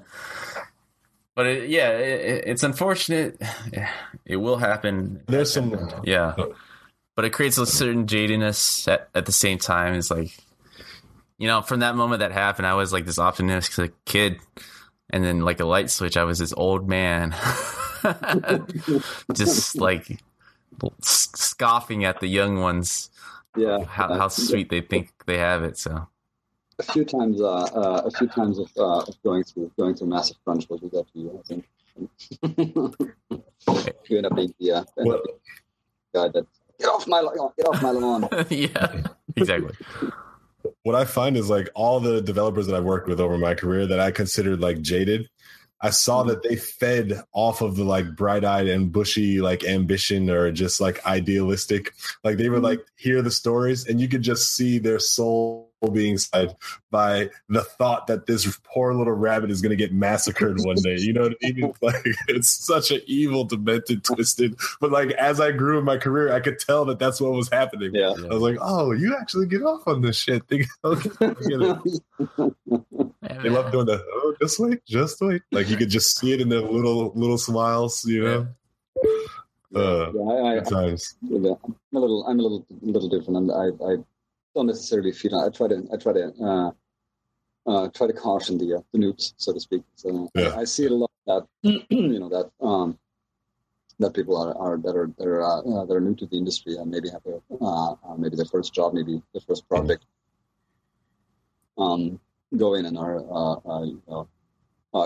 But it, yeah, it, it's unfortunate. It will happen. There's some, yeah, but it creates a certain jadedness at, at the same time. It's like you know, from that moment that happened, I was like this optimistic kid, and then like a light switch, I was this old man, just like scoffing at the young ones. Yeah, how, how sweet they think they have it. So a few times, uh, uh, a few times of, uh, of, going through going through massive crunch will do that to you. I think you end up being the, uh, end up being the guy that get off my get off my lawn. yeah, exactly what I find is like all the developers that I've worked with over my career that I considered like jaded, I saw mm-hmm. that they fed off of the like bright eyed and bushy like ambition or just like idealistic. Like they would mm-hmm. like hear the stories and you could just see their soul being sad by the thought that this poor little rabbit is going to get massacred one day. You know what I mean? It's like it's such an evil, demented, twisted. But like as I grew in my career, I could tell that that's what was happening. Yeah. I was like, oh, you actually get off on this shit. they love doing the oh, just wait, just wait. Like you could just see it in the little little smiles. You know. Uh, yeah, I, I, times. I'm a little, I'm a little, little different, and I, I don't necessarily feel. I try to I try to uh, uh, try to caution the uh, the noobs, so to speak. So yeah. I, see it a lot that you know that um, that people are, are that are that are, uh, uh, that are new to the industry and maybe have a, uh, uh, maybe their first job, maybe their first project. Um, go in and are you know,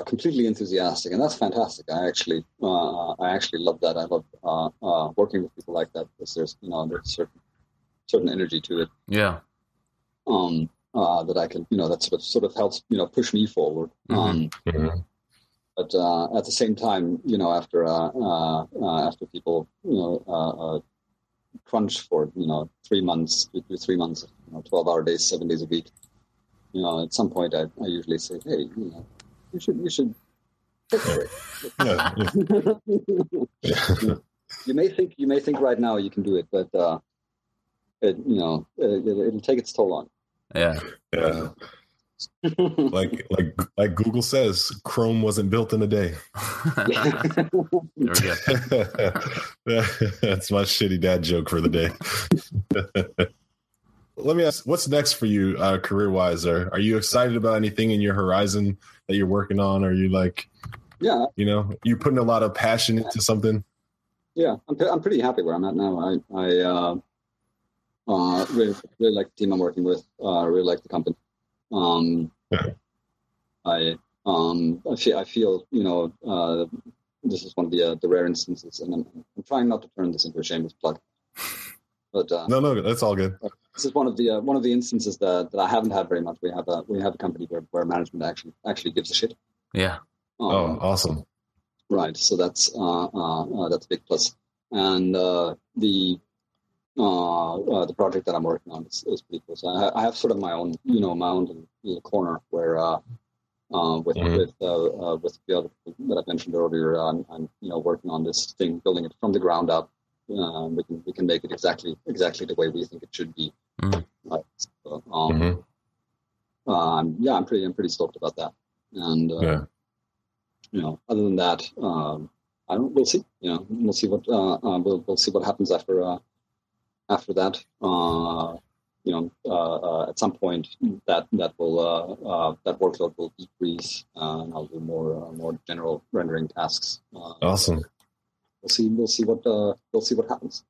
completely enthusiastic, and that's fantastic. I actually uh, I actually love that. I love uh, working with people like that because there's you know there's certain certain energy to it. Yeah. Um, uh, that I can, you know, that sort of, sort of helps, you know, push me forward. Mm-hmm. Um, mm-hmm. But uh, at the same time, you know, after uh, uh, uh after people, you know, uh, crunch for you know three months, three months, you know, twelve hour days, seven days a week, you know, at some point I, I usually say, hey, you know, you should you should take a break. yeah, yeah. you may think you may think right now you can do it, but it you know it, will take its toll on. Yeah. Yeah. like like like Google says, Chrome wasn't built in a day. there we go. That's my shitty dad joke for the day. Let me ask, what's next for you, uh, career wise? Are are you excited about anything in your horizon that you're working on? Are you like, yeah, you know, you putting a lot of passion into something? Yeah, I'm I'm pretty happy where I'm at now. I I uh, uh, really, really like the team I'm working with. Uh, really like the company. Um, I um, I feel, I feel you know uh, this is one of the uh, the rare instances, and I'm, I'm, trying not to turn this into a shameless plug. But uh, no, no, that's all good. This is one of the uh, one of the instances that, that I haven't had very much. We have a we have a company where, where management actually actually gives a shit. Yeah. Um, oh, awesome. Right. So that's uh, uh, uh, that's a big plus. And uh, the uh, uh, the project that I'm working on is, is pretty cool. So I, I, have sort of my own, you know, my own little corner where, uh, uh, with mm-hmm. with uh, uh, with the other that I mentioned earlier, I'm, I'm, you know working on this thing, building it from the ground up. Um, we can we can make it exactly exactly the way we think it should be. Mm-hmm. So, um, mm-hmm. um, yeah, I'm pretty I'm pretty stoked about that. And uh, yeah. you know, other than that, um, I don't. We'll see. You know, we'll see what uh, uh, we'll we'll see what happens after uh, after that. Uh, you know, uh, uh, at some point that that will that workload will decrease, and I'll do more more general rendering tasks. awesome. We'll see. We'll see what we'll see what happens.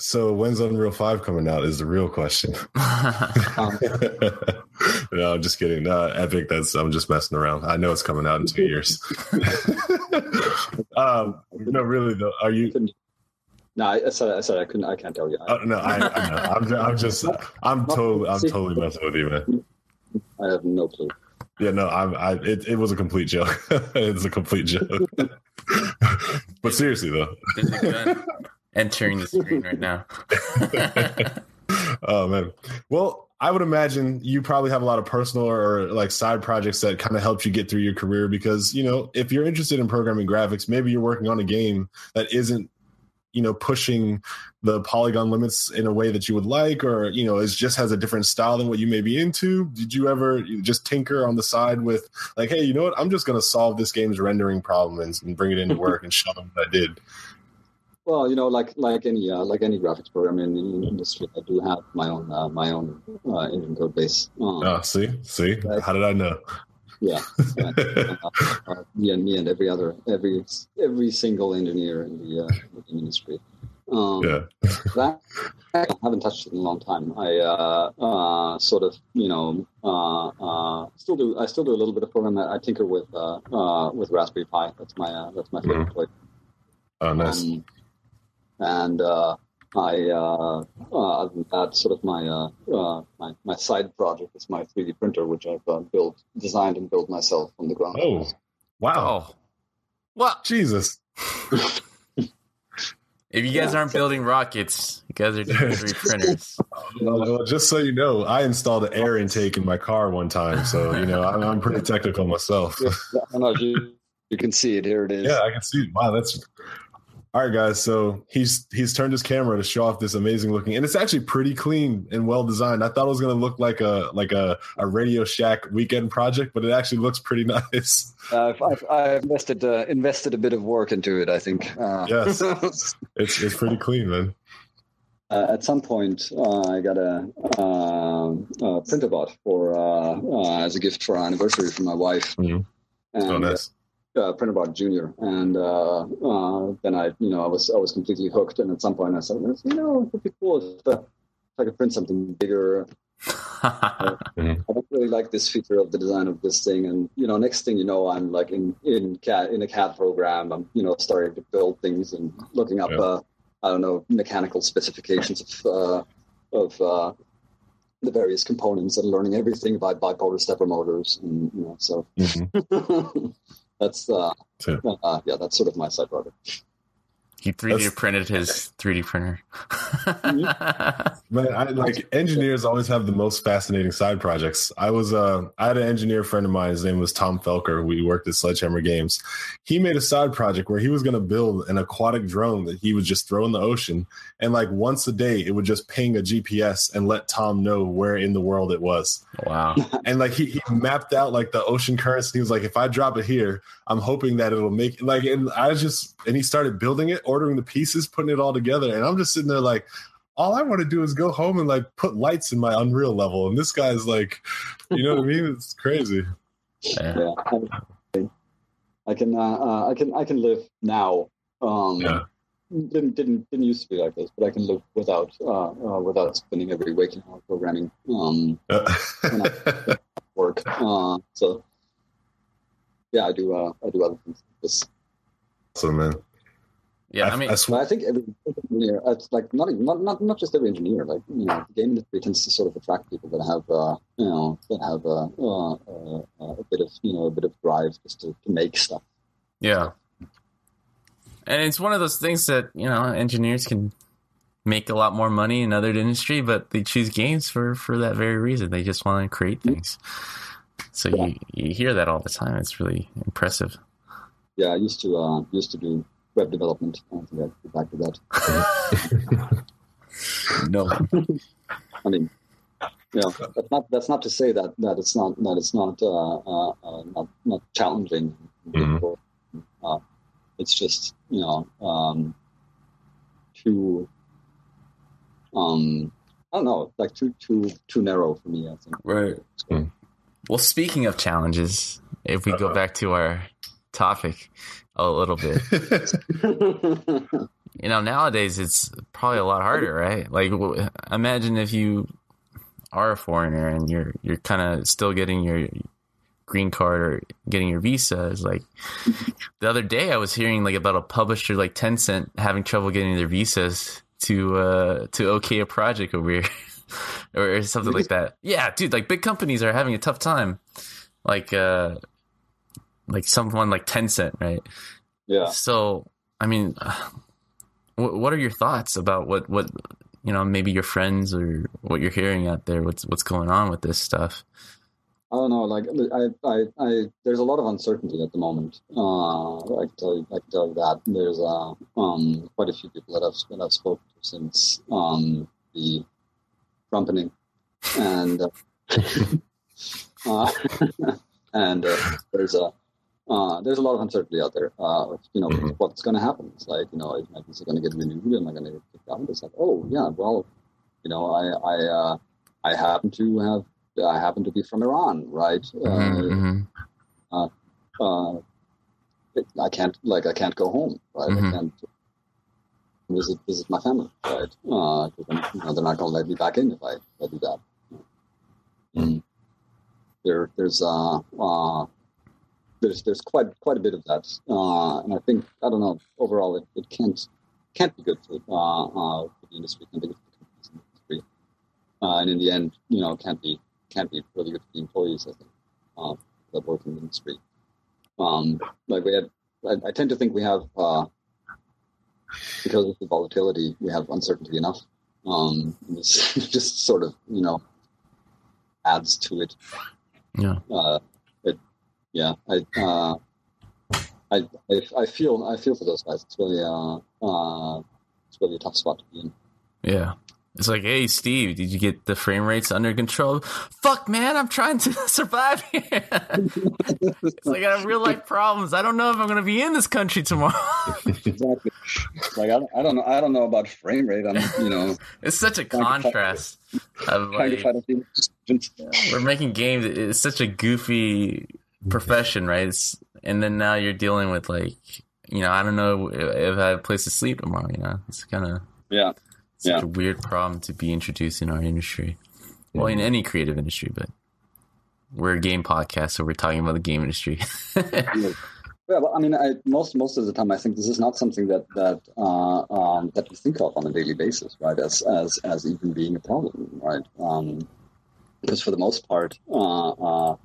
So when's Unreal Five coming out? Is the real question. um, no, I'm just kidding. No, Epic. That's I'm just messing around. I know it's coming out in two years. um, no, really though. Are you? No, I said I said I couldn't. I can't tell you. Uh, no, I, I know. I'm, I'm just. I'm totally. I'm totally messing with you, man. I have no clue. Yeah, no, I'm. I. It, it was a complete joke. it's a complete joke. but seriously though entering the screen right now. oh man. Well, I would imagine you probably have a lot of personal or like side projects that kind of helped you get through your career because, you know, if you're interested in programming graphics, maybe you're working on a game that isn't, you know, pushing the polygon limits in a way that you would like, or, you know, it just has a different style than what you may be into. Did you ever just tinker on the side with like, hey, you know what? I'm just going to solve this game's rendering problem and, and bring it into work and show them what I did. Well, you know, like like any uh, like any graphics program in the industry, I do have my own uh, my own uh, engine code base. Um, oh, see, see, how did I know? Yeah, yeah. uh, me and me and every other every every single engineer in the, uh, in the industry. Um, yeah, that I haven't touched it in a long time. I uh, uh, sort of, you know, uh, uh, still do. I still do a little bit of programming. I tinker with uh, uh, with Raspberry Pi. That's my uh, that's my favorite mm-hmm. toy. Oh, nice. Um, and uh, I uh, uh, that's sort of my, uh, uh, my my side project is my 3D printer, which I've uh, built, designed, and built myself from the ground. Oh, wow! Oh. Well, Jesus. If you guys yeah, aren't so, building rockets, you guys are doing 3D printers. well, just so you know, I installed an air intake in my car one time, so you know I'm, I'm pretty technical myself. yeah, I know you, you can see it. Here it is. Yeah, I can see it. Wow, that's all right, guys. So he's he's turned his camera to show off this amazing looking, and it's actually pretty clean and well designed. I thought it was going to look like a like a, a Radio Shack weekend project, but it actually looks pretty nice. Uh, I've, I've, invested uh, invested a bit of work into it. I think. Uh, yes, it's it's pretty clean, man. Uh, at some point, uh, I got a, uh, a Printrbot for as a gift for our anniversary from my wife. Mm-hmm. And, oh, nice uh, Printrbot Junior, and uh, uh, then I, you know, I was I was completely hooked. And at some point, I said, you know, it would be cool if, if I could print something bigger. I don't really like this feature of the design of this thing, and you know, next thing you know, I'm like in in CAD in a CAD program. I'm you know starting to build things and looking up, yeah. uh, I don't know, mechanical specifications of uh, of uh, the various components and learning everything about bipolar stepper motors, and you know, so. Mm-hmm. that's uh, uh, yeah, that's sort of my side project. He 3D That's, printed his 3D printer. Man, I, like engineers always have the most fascinating side projects. I was uh, I had an engineer friend of mine. His name was Tom Felker. We worked at Sledgehammer Games. He made a side project where he was going to build an aquatic drone that he would just throw in the ocean, and like once a day, it would just ping a GPS and let Tom know where in the world it was. Wow! and like he, he mapped out like the ocean currents. He was like, if I drop it here, I'm hoping that it'll make like. And I just and he started building it ordering the pieces, putting it all together. And I'm just sitting there like, all I want to do is go home and like put lights in my Unreal level. And this guy's like, you know what I mean? It's crazy. Yeah. I can, uh, uh, I can, I can live now. Um, yeah. Didn't, didn't, didn't used to be like this, but I can live without, uh, uh without spending every waking hour programming, um, work. Uh, so yeah, I do, uh, I do other things. This. So man, yeah, I, I mean, I, I, think every engineer, it's like not, even, not not not just every engineer, like you know, the game industry tends to sort of attract people that have, uh, you know, that have uh, uh, uh, a bit of, you know, a bit of drive just to, to make stuff. Yeah, and it's one of those things that you know engineers can make a lot more money in other industry, but they choose games for for that very reason. They just want to create things. So Yeah. you you hear that all the time. It's really impressive. Yeah, I used to uh, used to do web development. I think I'll get back to that. No. I mean, you know, that's not that's not to say that, that it's not that it's not uh, uh, uh, not not challenging. Mhm. Uh, it's just you know um, too um, I don't know, like too too too narrow for me. I think. Right. Hmm. Well, speaking of challenges, if we go back to our topic a little bit, you know, nowadays it's probably a lot harder, right? Like, w- imagine if you are a foreigner and you're you're kind of still getting your green card or getting your visa. Is like the other day I was hearing like about a publisher like Tencent having trouble getting their visas to uh to okay a project over here. or, or something like that. Yeah, dude, like big companies are having a tough time. Like uh like someone like Tencent, right? yeah. So, I mean, what what are your thoughts about what what you know, maybe your friends or what you're hearing out there what's what's going on with this stuff? I don't know. Like I, I, I, there's a lot of uncertainty at the moment. Uh, I can tell you, I can tell you that there's uh, um, quite a few people that I've that I've spoken to since um, the trumpeting, and uh, uh, and uh, there's a uh, there's a lot of uncertainty out there. Uh, you know, Mhm. what's going to happen? It's like you know, is my visa going to get renewed? Am I going to get kicked out? It's like, oh yeah, well, you know, I I uh, I happen to have I happen to be from Iran, right? Mhm, Uh, uh, it, I can't like I can't go home, right? Mhm. I can't visit visit my family, right? Uh, you know, they're not going to let me back in if I, if I do that. Mm. There, there's uh, uh, there's there's quite quite a bit of that, uh, and I think I don't know. Overall, it, it can't can't be good for uh, uh, for the industry. Can't be good for the companies in the industry, uh, and in the end, you know, can't be can't be really good for the employees. I think uh, that work in the industry. Um, like we had, I, I tend to think we have uh, because of the volatility, we have uncertainty enough. Um, this just sort of you know adds to it. Yeah. Yeah, I, uh, I, I, I feel, I feel for those guys. It's really, uh, uh, it's really a tough spot to be in. Yeah. It's like, hey, Steve, did you get the frame rates under control? Fuck, man, I'm trying to survive here. it's like I have real life problems. I don't know if I'm going to be in this country tomorrow. Exactly. Like I don't, I don't know, I don't know about frame rate. I'm, you know, it's such a contrast. Of like, we're making games. It's such a goofy profession, right? It's, and then now you're dealing with like, you know, I don't know if I have a place to sleep tomorrow. You know, it's kind of Yeah. such Yeah. a weird problem to be introduced in our industry. Well, in any creative industry, but we're a game podcast, so we're talking about the game industry. Yeah, well, I mean, I, most most of the time, I think this is not something that that uh, um, that we think of on a daily basis, right? As as as even being a problem, right? Um, because for the most part, uh, uh,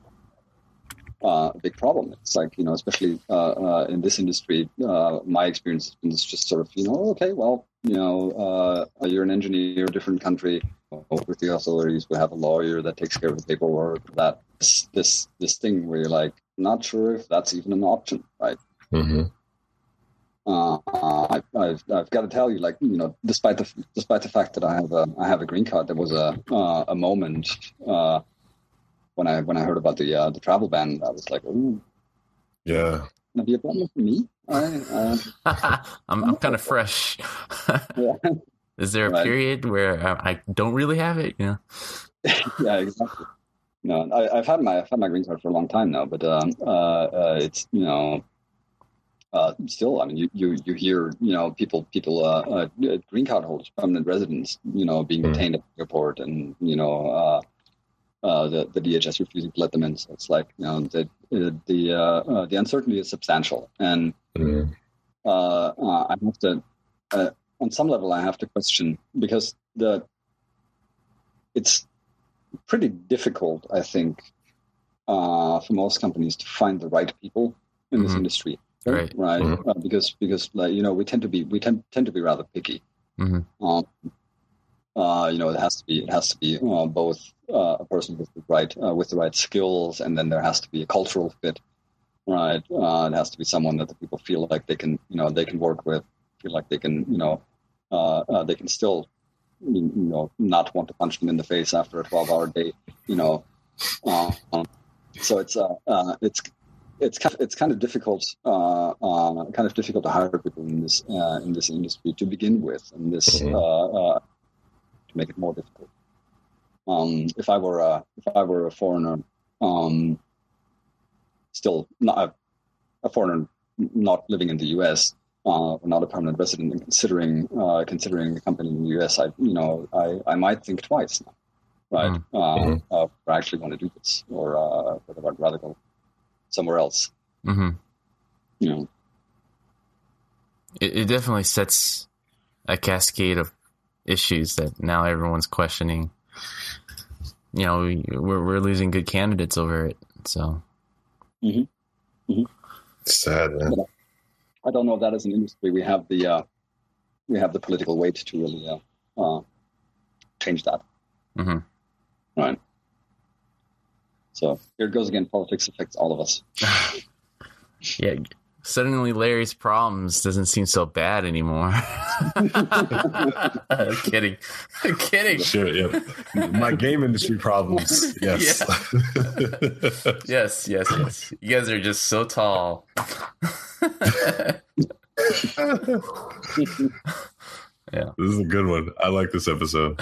uh, a big problem. It's like you know, especially uh, uh, in this industry, uh, my experience has been just sort of you know, okay, well, you know, uh, you're an engineer, different country. With the authorities, we have a lawyer that takes care of the paperwork. That this this this thing where you're like not sure if that's even an option, right? hmm Uh, I, I've I've got to tell you, like you know, despite the despite the fact that I have a I have a green card, there was a uh, a moment uh, when I when I heard about the uh, the travel ban. I was like, ooh, Yeah. gonna be a problem for me. I, uh, I'm, I'm kind of fresh. yeah, Is there a Right. period where I I don't really have it? You know? yeah, exactly. No, I, I've had my I've had my green card for a long time now, but um, uh, uh, it's you know, uh, still, I mean, you, you you hear you know people people uh, uh, green card holders, permanent residents, you know, being Mm. detained at the airport, and you know, uh, the the DHS refusing to let them in. So it's like you know the the uh, uh, the uncertainty is substantial, and Mhm. uh, uh, I have to, uh, on some level, I have to question because the it's pretty difficult, I think, uh, for most companies to find the right people in this Mhm. industry, Right. Right, Mhm. Uh, because because like you know we tend to be we tend tend to be rather picky. Mm-hmm. Um, uh, you know, it has to be it has to be uh, both uh, a person with the right uh, with the right skills, and then there has to be a cultural fit, right? Uh, it has to be someone that the people feel like they can you know they can work with, feel like they can you know uh, they can still you know not want to punch them in the face after a twelve hour day, you know. Um, so it's uh, it's it's kind of, it's kind of difficult, uh, uh, kind of difficult to hire people in this uh, in this industry to begin with, and this mm-hmm to make it more difficult. Um, if I were a if I were a foreigner, um, still not a, a, foreigner, not living in the U.S. Uh, not a permanent resident, and considering uh, considering a company in the U.S., I you know I, I might think twice now, right? Mm-hmm. Uh, uh I actually want to do this, or uh, whether I'd rather go somewhere else. Mm-hmm. You know, it, it definitely sets a cascade of issues that now everyone's questioning. You know, we, we're we're losing good candidates over it. So, mm-hmm. Mm-hmm. sad man. I don't know if that as an industry we have the uh, we have the political weight to really uh, uh, change that. Mm-hmm. Right. So here it goes again. Politics affects all of us. yeah, suddenly Larry's problems doesn't seem so bad anymore. I'm kidding. I'm kidding. Sure, yeah. My game industry problems. Yes. Yeah. yes, yes, yes. You guys are just so tall. yeah. This is a good one. I like this episode.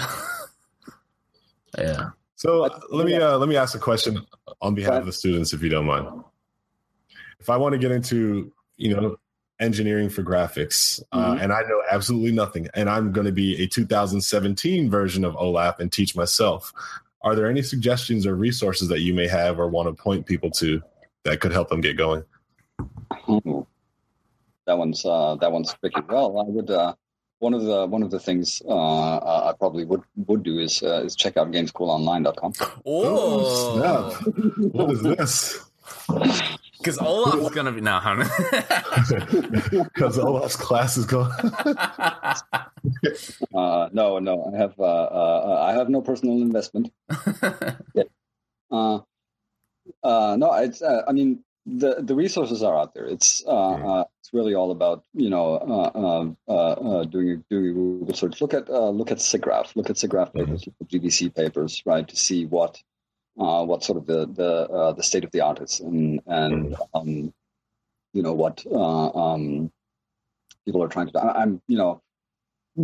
yeah. So uh, let me uh, let me ask a question on behalf of the students, if you don't mind if I want to get into, you know, engineering for graphics, uh, mm-hmm. uh, and I know absolutely nothing, and I'm going to be a 2017 version of Olaf and teach myself, are there any suggestions or resources that you may have or want to point people to that could help them get going? That one's uh, that one's tricky. Well, I would. Uh, one of the one of the things uh, I probably would would do is uh, is check out gameschoolonline.com. Oh, oh snap! what is this? Because Olaf's gonna be now, huh? Because Olaf's class is going. uh, no, no, I have uh, uh, I have no personal investment. yeah. Uh, uh, no, it's uh, I mean the the resources are out there. It's uh, uh, it's really all about you know uh, um, uh, uh, doing doing a Google search. Look at uh, look at SIGGRAPH. Look at SIGGRAPH papers, mm-hmm. GDC papers, right, to see what uh, what sort of the the uh, the state of the art is, and and mm-hmm. um, you know what uh, um, people are trying to do. I, am you know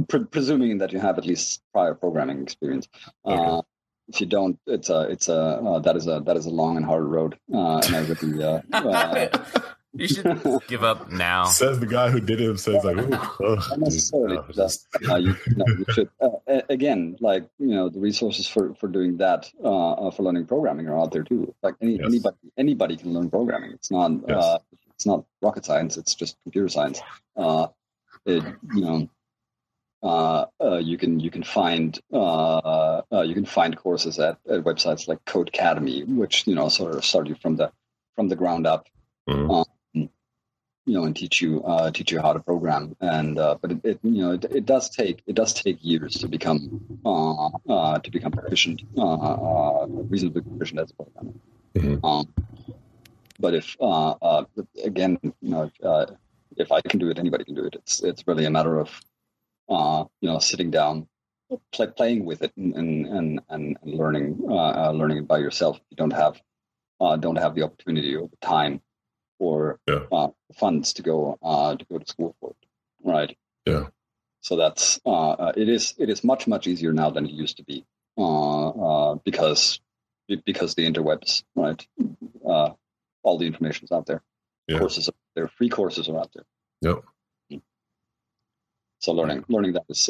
pre- presuming that you have at least prior programming experience. Uh, okay. if you don't, it's a it's a uh, that is a that is a long and hard road, uh, and I really. You should give up now. Says the guy who did it himself. Like, oh, necessarily. uh, you, no, you should. Uh, again, like you know, the resources for for doing that uh, uh, for learning programming are out there too. Like any, yes. anybody anybody can learn programming. It's not yes. uh, it's not rocket science. It's just computer science. Uh, it you know. Uh, uh, you can you can find uh, uh, you can find courses at, at websites like Codecademy, which you know sort of start you from the from the ground up. Mm-hmm you know, and teach you uh, teach you how to program. And uh, but it, it, you know it, it, does take it does take years to become uh, uh to become proficient, uh, uh, reasonably proficient as a programmer. Mm-hmm. Um, but if again, you know, if, if, I can do it, anybody can do it. It's it's really a matter of you know sitting down. Play, playing with it and and and, and learning learning it by yourself. If you don't have don't have the opportunity over time or yeah. uh, funds to go uh, to go to school for it, right? Yeah. So that's uh, uh, it is it is much much easier now than it used to be uh, uh, because because the interwebs, right? all the information is out there. Yeah. Courses are there, free courses are out there. Yep. So learning learning that is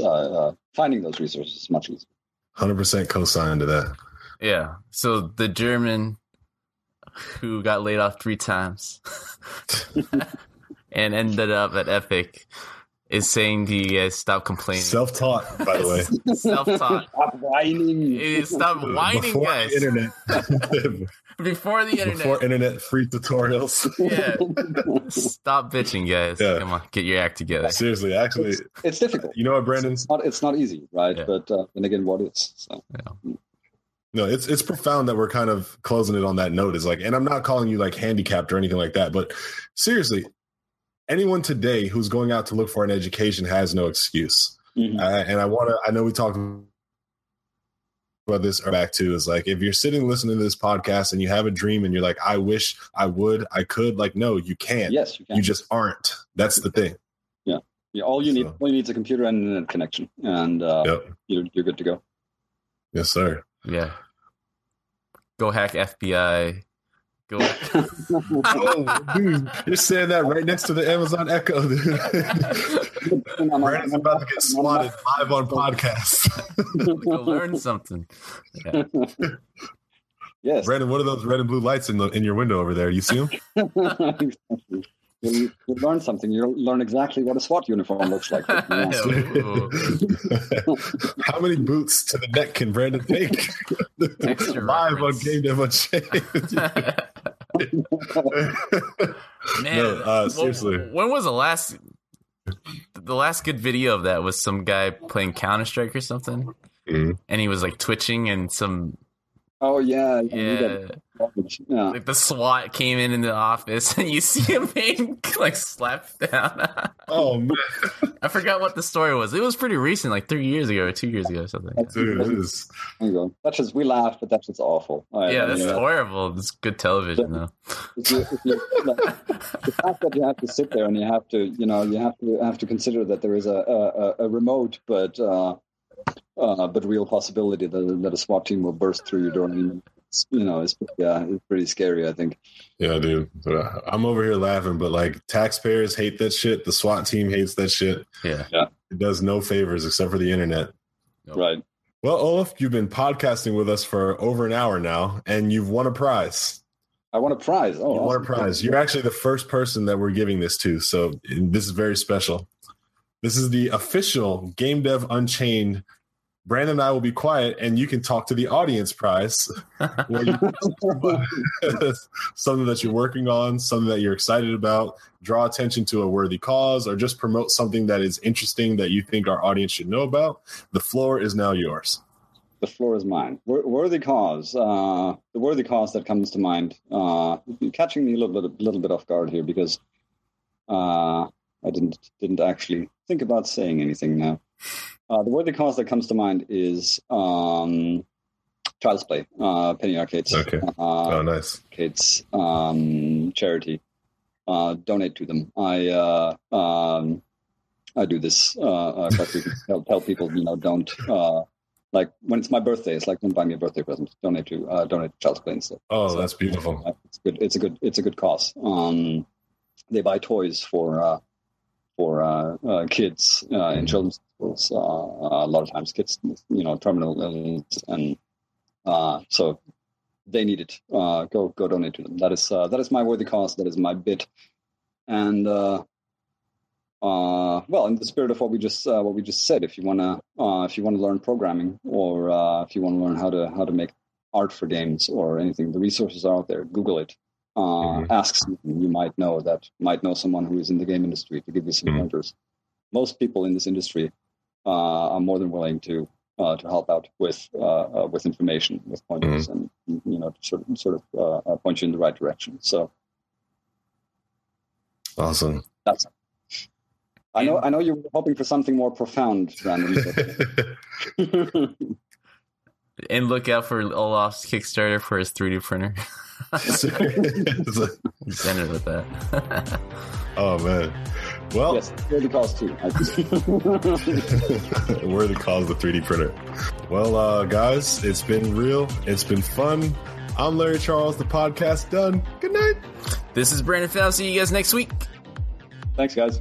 finding those resources is much easier. Hundred percent co-sign to that. Yeah. So the German who got laid off three times and ended up at Epic is saying to you guys stop complaining. Self taught, by the way. Self taught. Stop whining. Stop whining, Before guys. the internet. Before the internet. Before internet free tutorials. yeah. Stop bitching, guys. Yeah. Come on, get your act together. Seriously, actually, It's difficult. you know what, Brandon? It's not, it's not easy, right? Yeah. But uh, then again, what is? So. No, it's it's profound that we're kind of closing it on that note. Is like, and I'm not calling you like handicapped or anything like that, but seriously, anyone today who's going out to look for an education has no excuse. Mhm. Uh, and I want to. I know we talked about this back too. Is like if you're sitting listening to this podcast and you have a dream and you're like, I wish I would, I could. Like, no, you can't. Yes, you can. You just aren't. That's the thing. yeah, Yeah, all you need, all you need is a computer and an internet connection, and uh, Yep. you're, you're good to go. Yes, sir. Yeah. Go hack FBI. Go. oh, dude, you're saying that right next to the Amazon Echo, dude. Brandon's about to get swatted live on podcast. go learn something. Yeah. yes. Brandon, what are those red and blue lights in the in your window over there? You see them? You'll, you'll learn something. You'll learn exactly what a SWAT uniform looks like. How many boots to the neck can Brandon take? Extra Live on. Game Dev Unchained. Man, No, uh, wh- seriously. when was the last the last good video of that was some guy playing Counter Strike or something, Mhm. and he was like twitching, and some oh yeah, yeah, yeah. like the SWAT came in in the office, and you see him being like slapped down. oh man, I forgot what the story was. It was pretty recent, like three years ago or two years ago or something. That's, dude, it is. there. That's just we laugh, but that's just awful. I- Yeah, that's mean, horrible. It's good television though. if you, if you, like, the fact that you have to sit there and you have to, you know, you have to have to consider that there is a a, a remote but uh, uh, but real possibility that, that a SWAT team will burst through your door. I you know, it's yeah, it's pretty scary. I think. Yeah, dude. But uh, I'm over here laughing, but like taxpayers hate that shit. The SWAT team hates that shit. Yeah. yeah. It does no favors except for the internet. Right. Well, Olaf, you've been podcasting with us for over an hour now, and you've won a prize. I won a prize. Oh, you won a prize. You're actually the first person that we're giving this to, so this is very special. This is the official Game Dev Unchained. Brandon and I will be quiet, and you can talk to the audience prize. something that you're working on, something that you're excited about, draw attention to a worthy cause, or just promote something that is interesting that you think our audience should know about. The floor is now yours. The floor is mine. Worthy cause. Uh, the worthy cause that comes to mind. Uh, catching me a little bit, a little bit off guard here because uh, I didn't didn't actually think about saying anything now. Uh, the worthy cause that comes to mind is um, Child's Play, uh, Penny Arcades. Okay. Uh, Oh, nice. Arcades um, charity. Uh, donate to them. I uh, um, I do this uh, uh, tell, tell people, you know, don't uh, like when it's my birthday. It's like don't buy me a birthday present. Donate to uh, donate to Child's Play instead. Oh, that's beautiful. It's good. It's a good. It's a good cause. Um, they buy toys for uh, for uh, uh, kids uh, in children's schools. Uh, uh, a lot of times, kids, you know, terminal illness, and uh, so they need it. Uh, go go donate to them. That is uh, that is my worthy cause. That is my bit. And uh, uh, well, in the spirit of what we just uh, what we just said, if you wanna uh, if you wanna learn programming or uh, if you want to learn how to how to make art for games or anything, the resources are out there. Google it. Uh, Mhm. Ask someone you might know that might know someone who is in the game industry to give you some Mhm. pointers. Most people in this industry uh, are more than willing to uh, to help out with uh, uh, with information, with pointers, and you know, to sort of, sort of uh, uh, point you in the right direction. So Awesome. that's. I know. I know you were hoping for something more profound, Brandon. but- and look out for Olaf's Kickstarter for his 3D printer. It's like- He's ended with that. oh man. Well, yes, really calls too. we're the cause of the 3D printer. Well, uh, guys, it's been real. It's been fun. I'm Larry Charles. The podcast done. Good night. this is Brandon Fuller. See you guys next week. Thanks, guys.